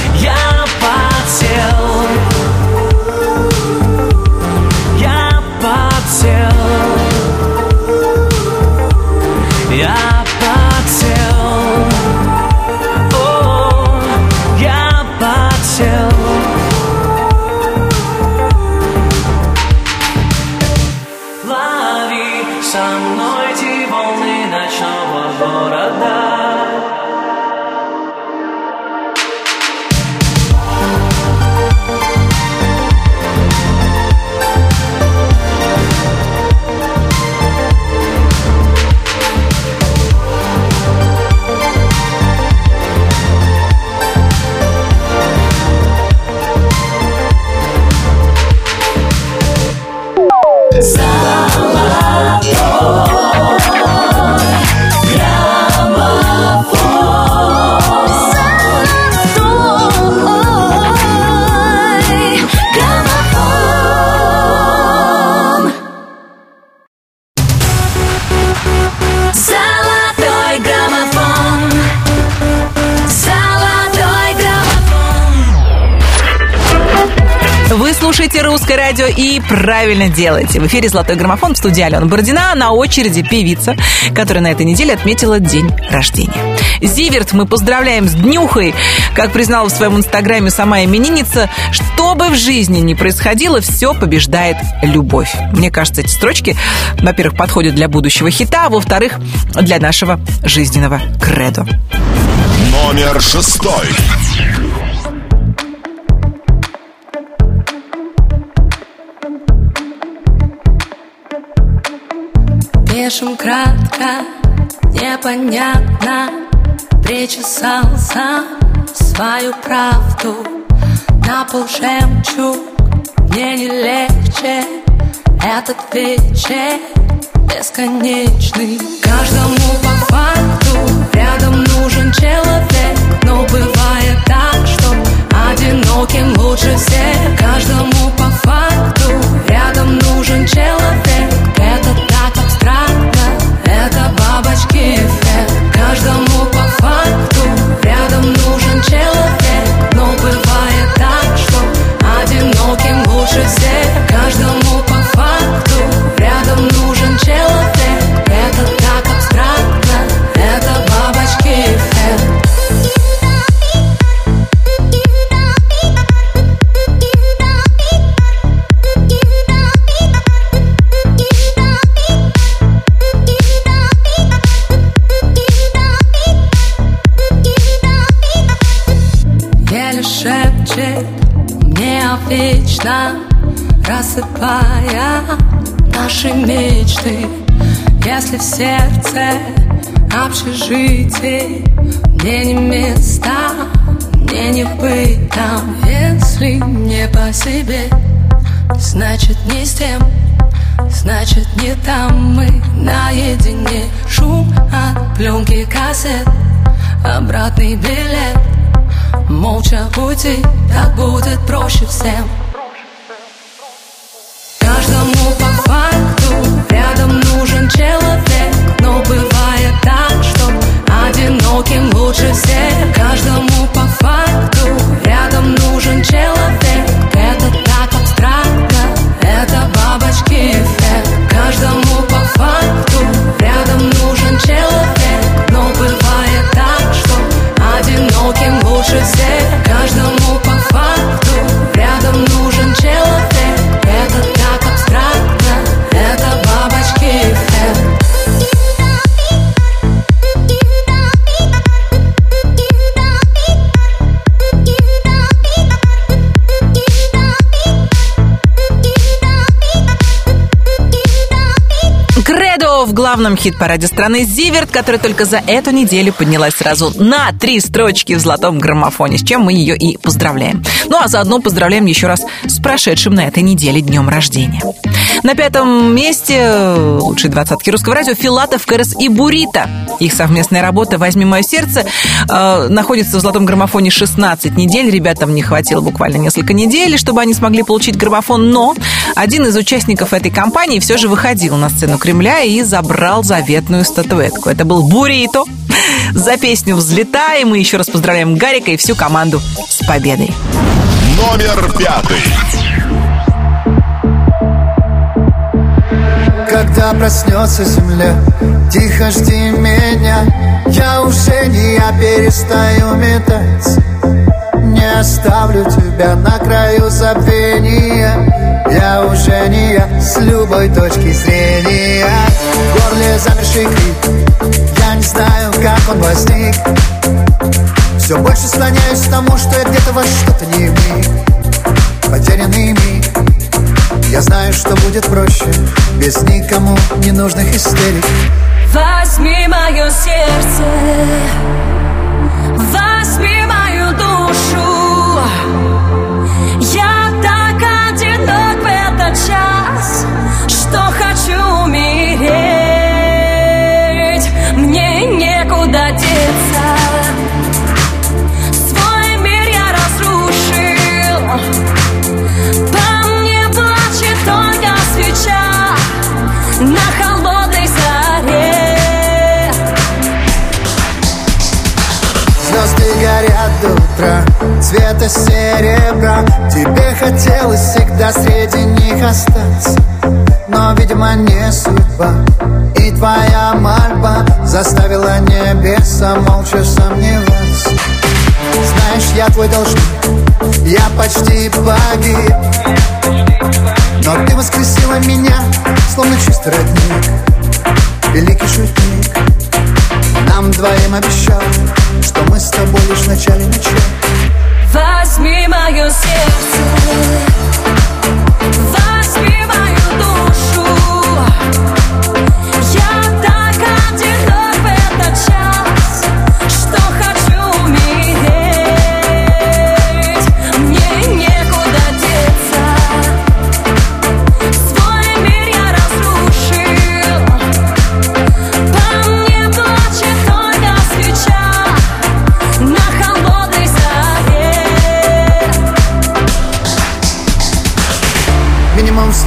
слушаете «Русское радио» и правильно делаете. В эфире «Золотой граммофон» в студии Алена Бородина. На очереди певица, которая на этой неделе отметила день рождения. Зиверт мы поздравляем с днюхой. Как признала в своем инстаграме сама именинница, что бы в жизни ни происходило, все побеждает любовь. Мне кажется, эти строчки, во-первых, подходят для будущего хита, а во-вторых, для нашего жизненного кредо. Номер шестой. Пишем кратко, непонятно. Причесал сам свою правду На пол жемчуг, мне не легче Этот вечер бесконечный. Каждому по факту Рядом нужен человек Но бывает так, что Одиноким лучше всех. Каждому по факту Рядом нужен человек Одиноким лучше Если в сердце общежитие Мне не места, мне не быть там. Если не по себе, значит не с тем Значит не там мы. Наедине Шум от пленки кассет Обратный билет. Молча уйти, так будет проще всем. Каждому по факту Рядом нужен человек Но бывает так, что Одиноким лучше всех. Каждому по факту Рядом нужен человек. Это так абстрактно Это бабочки эффект. Каждому по факту Рядом нужен человек Но бывает так, что Одиноким лучше всех. Каждому по в главном хит-параде страны «Зиверт», которая только за эту неделю поднялась сразу на три строчки в золотом граммофоне, с чем мы ее и поздравляем. Ну а заодно поздравляем еще раз с прошедшим на этой неделе днем рождения. На пятом месте э, лучшей двадцатки русского радио Филатов, Кэрос и Бурита. Их совместная работа «Возьми мое сердце» э, находится в золотом граммофоне 16 недель. Ребятам не хватило буквально несколько недель, чтобы они смогли получить граммофон, но один из участников этой кампании все же выходил на сцену Кремля и забрал заветную статуэтку. Это был Бурито. За песню «Взлетай» мы еще раз поздравляем Гарика и всю команду с победой. Номер пятый. Когда проснется земля, тихо жди меня. Я уже не я перестаю метать. Не оставлю тебя на краю забвения. Я уже не я с любой точки зрения. В горле замерший крик. Я не знаю, как он возник Все больше склоняюсь к тому, что я где-то во что-то не вник Потерянный миг я знаю, что будет проще. Без никому ненужных истерик. Возьми мое сердце. Возьми мою утра Цвета серебра. Тебе хотелось всегда среди них остаться. Но, видимо, не судьба. И твоя мольба Заставила небеса молча сомневаться. Знаешь, я твой должник. Я почти погиб. Но ты воскресила меня Словно чистый родник. Великий шутник. Нам двоим обещал мы с тобой лишь в начале начала Возьми мое сердце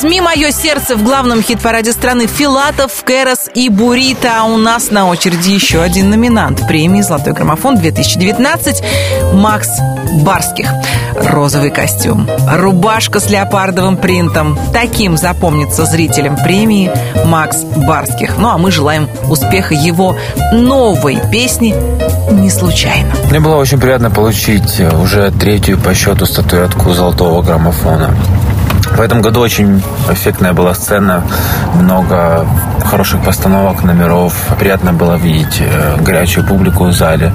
Возьми мое сердце в главном хит-параде страны Филатов, Кэрос и Бурита. А у нас на очереди еще один номинант премии «Золотой граммофон 2019» Макс Барских. Розовый костюм, рубашка с леопардовым принтом. Таким запомнится зрителям премии Макс Барских. Ну а мы желаем успеха его новой песни «Не случайно». Мне было очень приятно получить э, уже третью по счету статуэтку золотого граммофона. В этом году очень эффектная была сцена, много хороших постановок, номеров. Приятно было видеть э, горячую публику в зале.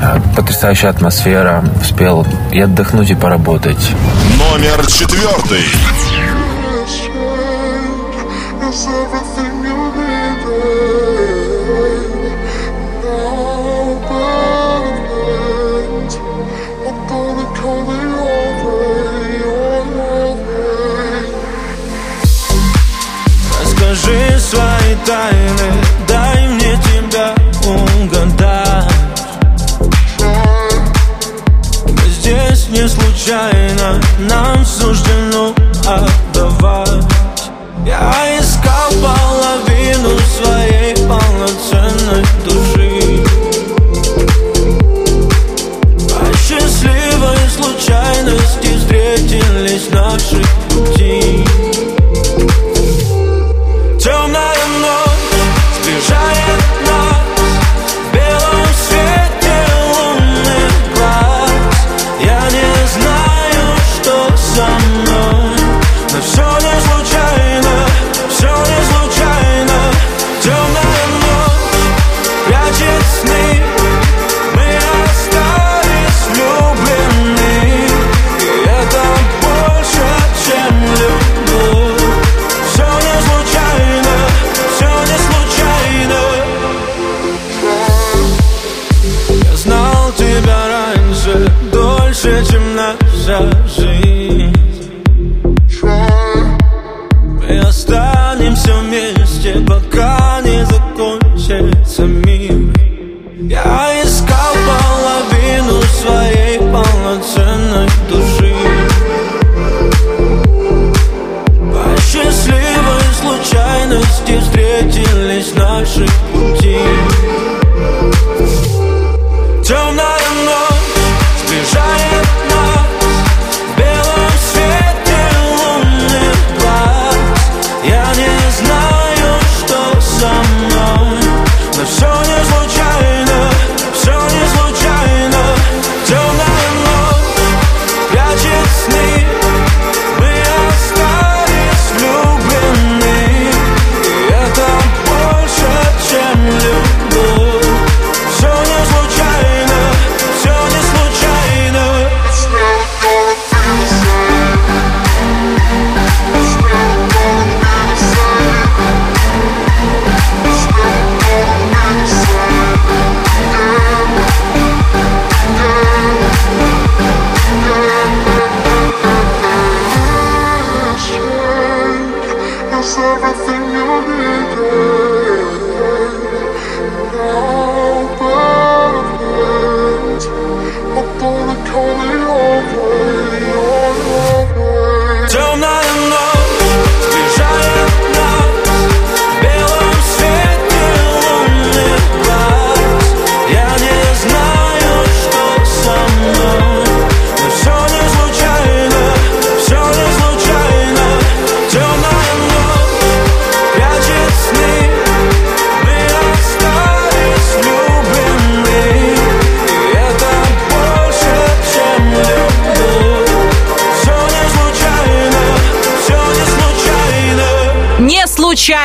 Э, Потрясающая атмосфера. Успел и отдохнуть, и поработать. Номер четвертый.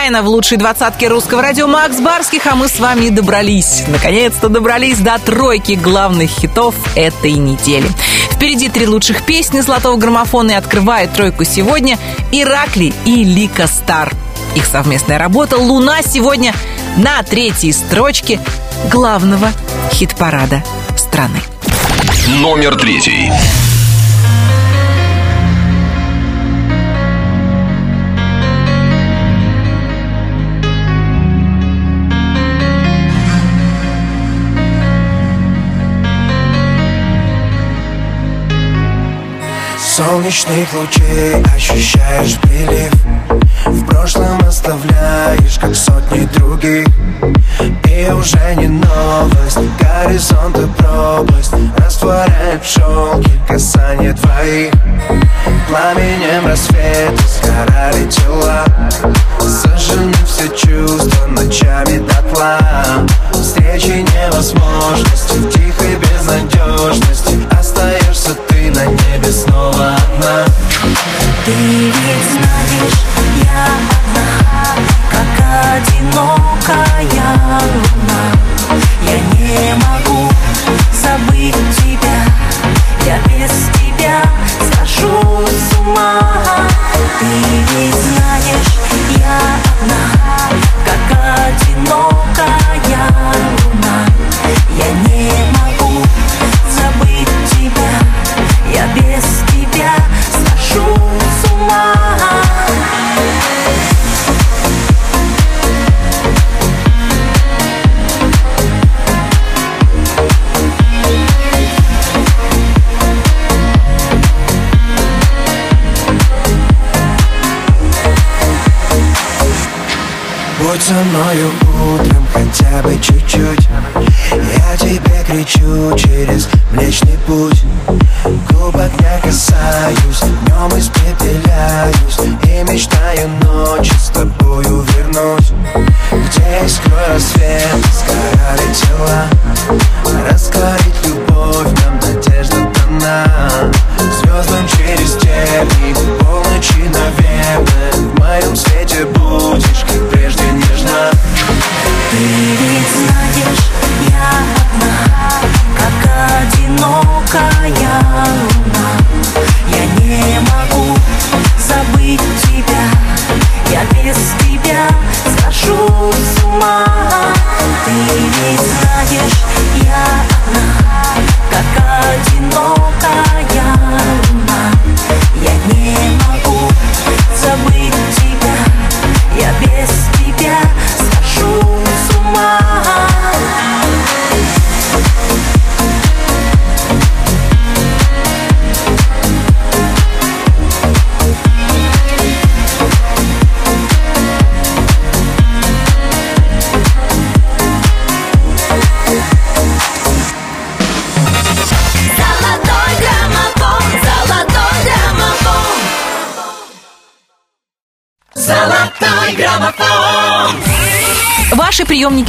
Случайно в лучшей двадцатке русского радио Макс Барских, а мы с вами добрались. Наконец-то добрались до тройки главных хитов этой недели. Впереди три лучших песни золотого граммофона и открывает тройку сегодня Иракли и Лика Стар. Их совместная работа «Луна» сегодня на третьей строчке главного хит-парада страны. Номер третий. Солнечных лучей ощущаешь прилив. В прошлом оставляешь, как сотни других. И уже не новость, горизонт и пропасть. Растворяет шелке касание твоих. Пламенем рассвета сгорали тела. Сожжены все чувства ночами дотла. Встречи невозможности тихой безнадежности ты на небе снова одна. Ты ведь знаешь, я одна, как одинокая луна. Я не могу забыть тебя, я без тебя схожу с ума. Ты ведь знаешь,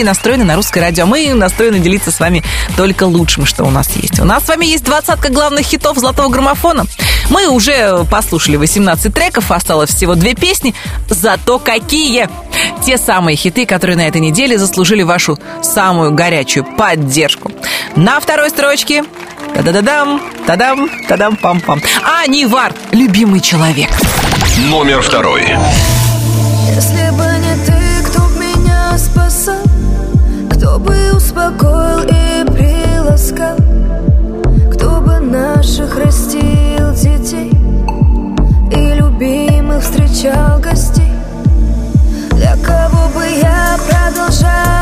Приемники настроены на русское радио. Мы настроены делиться с вами только лучшим, что у нас есть. У нас с вами есть двадцатка главных хитов золотого граммофона. Мы уже послушали 18 треков, осталось всего две песни. Зато какие! Те самые хиты, которые на этой неделе заслужили вашу самую горячую поддержку. На второй строчке Та-да-да-дам, тадам, тадам, пам-пам. Анивар, любимый человек. Номер второй. Если бы не ты, кто б меня спасал Кто бы успокоил и приласкал Кто бы наших растил детей И любимых встречал гостей. Для кого бы я продолжала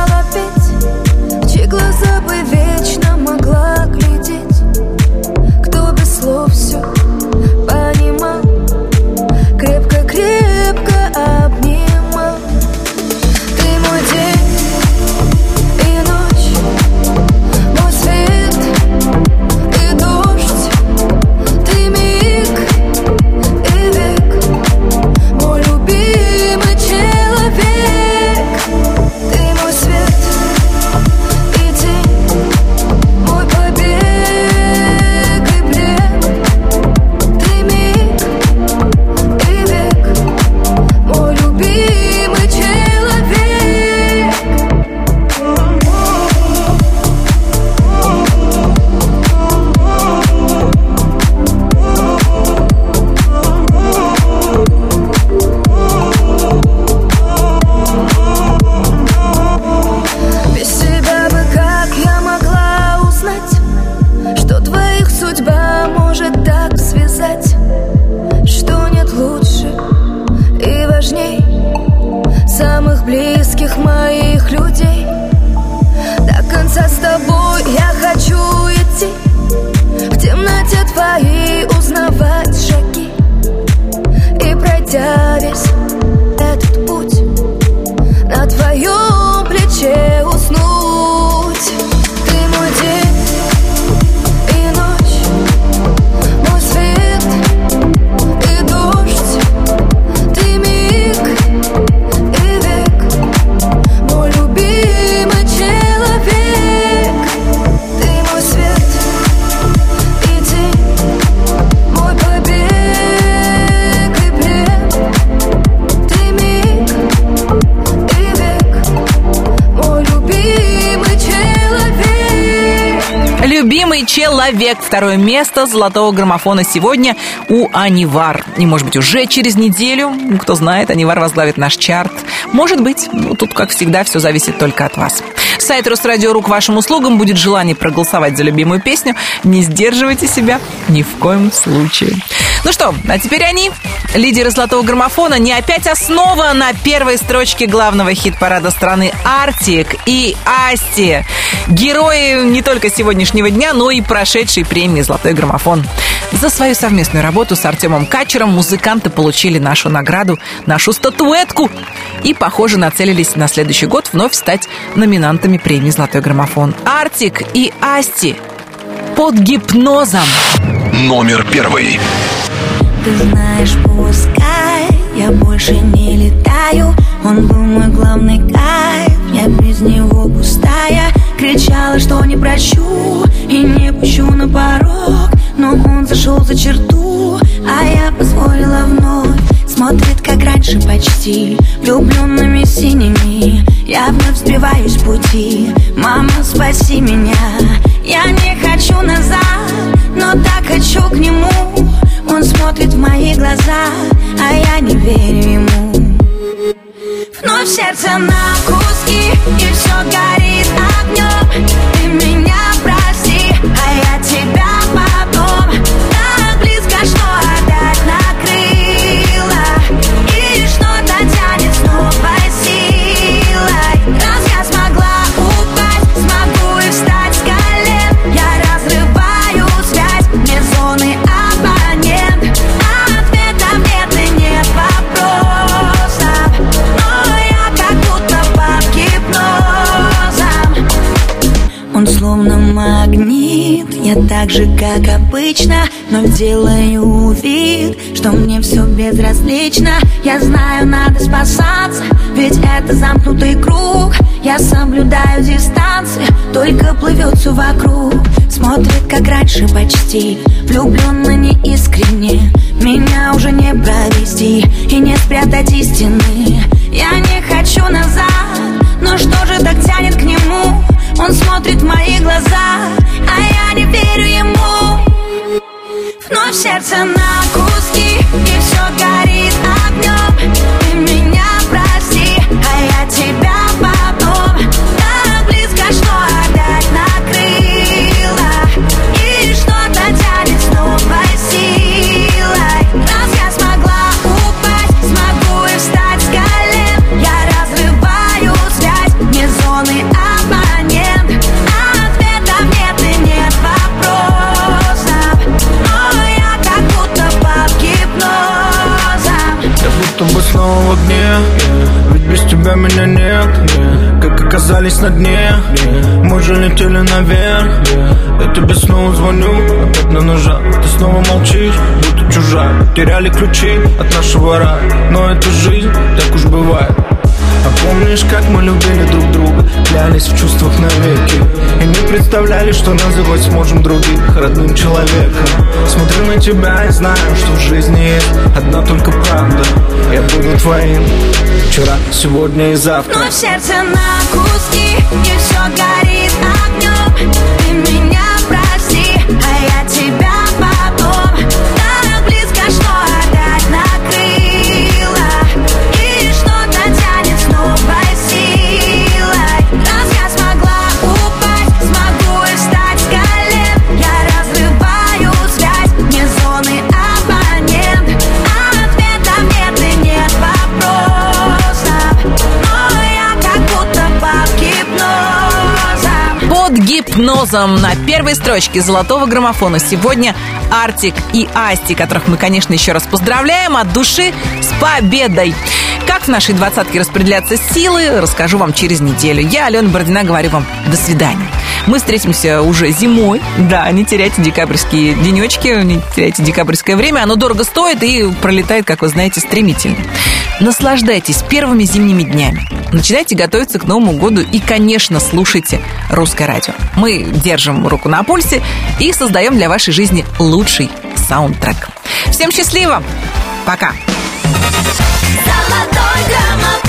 человек. Второе место золотого граммофона сегодня у Анивар. И, может быть, уже через неделю, ну, кто знает, Анивар возглавит наш чарт. Может быть, ну, тут, как всегда, все зависит только от вас. Сайт Русрадио.ру к вашим услугам. Будет желание проголосовать за любимую песню. Не сдерживайте себя ни в коем случае. Ну что, а теперь они, лидеры золотого граммофона, не опять основа на первой строчке главного хит-парада страны «Артик» и «Асти». Герои не только сегодняшнего дня, но и прошедшей премии «Золотой граммофон». За свою совместную работу с Артемом Качером музыканты получили нашу награду, нашу статуэтку и, похоже, нацелились на следующий год вновь стать номинантами премии «Золотой граммофон». Артик и Асти под гипнозом. Номер первый. Ты знаешь, пускай я больше не летаю Он был мой главный кайф, я без него пустая Кричала, что не прощу и не пущу на порог Но он зашел за черту, а я позволила вновь. Смотрит, как раньше почти, влюбленными синими. Я вновь сбиваюсь с пути, мама, спаси меня. Я не хочу назад, но так хочу к нему. Он смотрит в мои глаза, а я не верю ему Вновь сердце на куски, и все горит огнем Ты меня прости, а я так же, как обычно Но делаю вид, что мне все безразлично. Я знаю, надо спасаться, ведь это замкнутый круг. Я соблюдаю дистанцию, только плывет все вокруг. Смотрит, как раньше почти, влюбленно неискренне. Меня уже не провести и не спрятать истины. Я не хочу назад, но что же так тянет к нему? Он смотрит в мои глаза, а я не Вновь сердце на куски, и все горит без тебя меня нет. Как оказались на дне. Мы же летели наверх. Я тебе снова звоню. Опять на ножах Ты снова молчишь, будто чужак. Теряли ключи от нашего рая. Но это жизнь, так уж бывает а помнишь, как мы любили друг друга? Клялись в чувствах навеки. И не представляли, что называть сможем других родным человеком. Смотрю на тебя и знаю, что в жизни есть одна только правда. Я буду твоим вчера, сегодня и завтра. Вновь сердце на куски, и все горит огнем Ты меня прости, а я тебя гипнозом на первой строчке золотого граммофона сегодня Артик и Асти, которых мы, конечно, еще раз поздравляем от души с победой. Как в нашей двадцатке распределяться силы, расскажу вам через неделю. Я, Алена Бородина, говорю вам до свидания. Мы встретимся уже зимой. Да, не теряйте декабрьские денечки, не теряйте декабрьское время. Оно дорого стоит и пролетает, как вы знаете, стремительно. Наслаждайтесь первыми зимними днями. Начинайте готовиться к Новому году и, конечно, слушайте русское радио. Мы держим руку на пульсе и создаем для вашей жизни лучший саундтрек. Всем счастливо! Пока! Золотой граммофон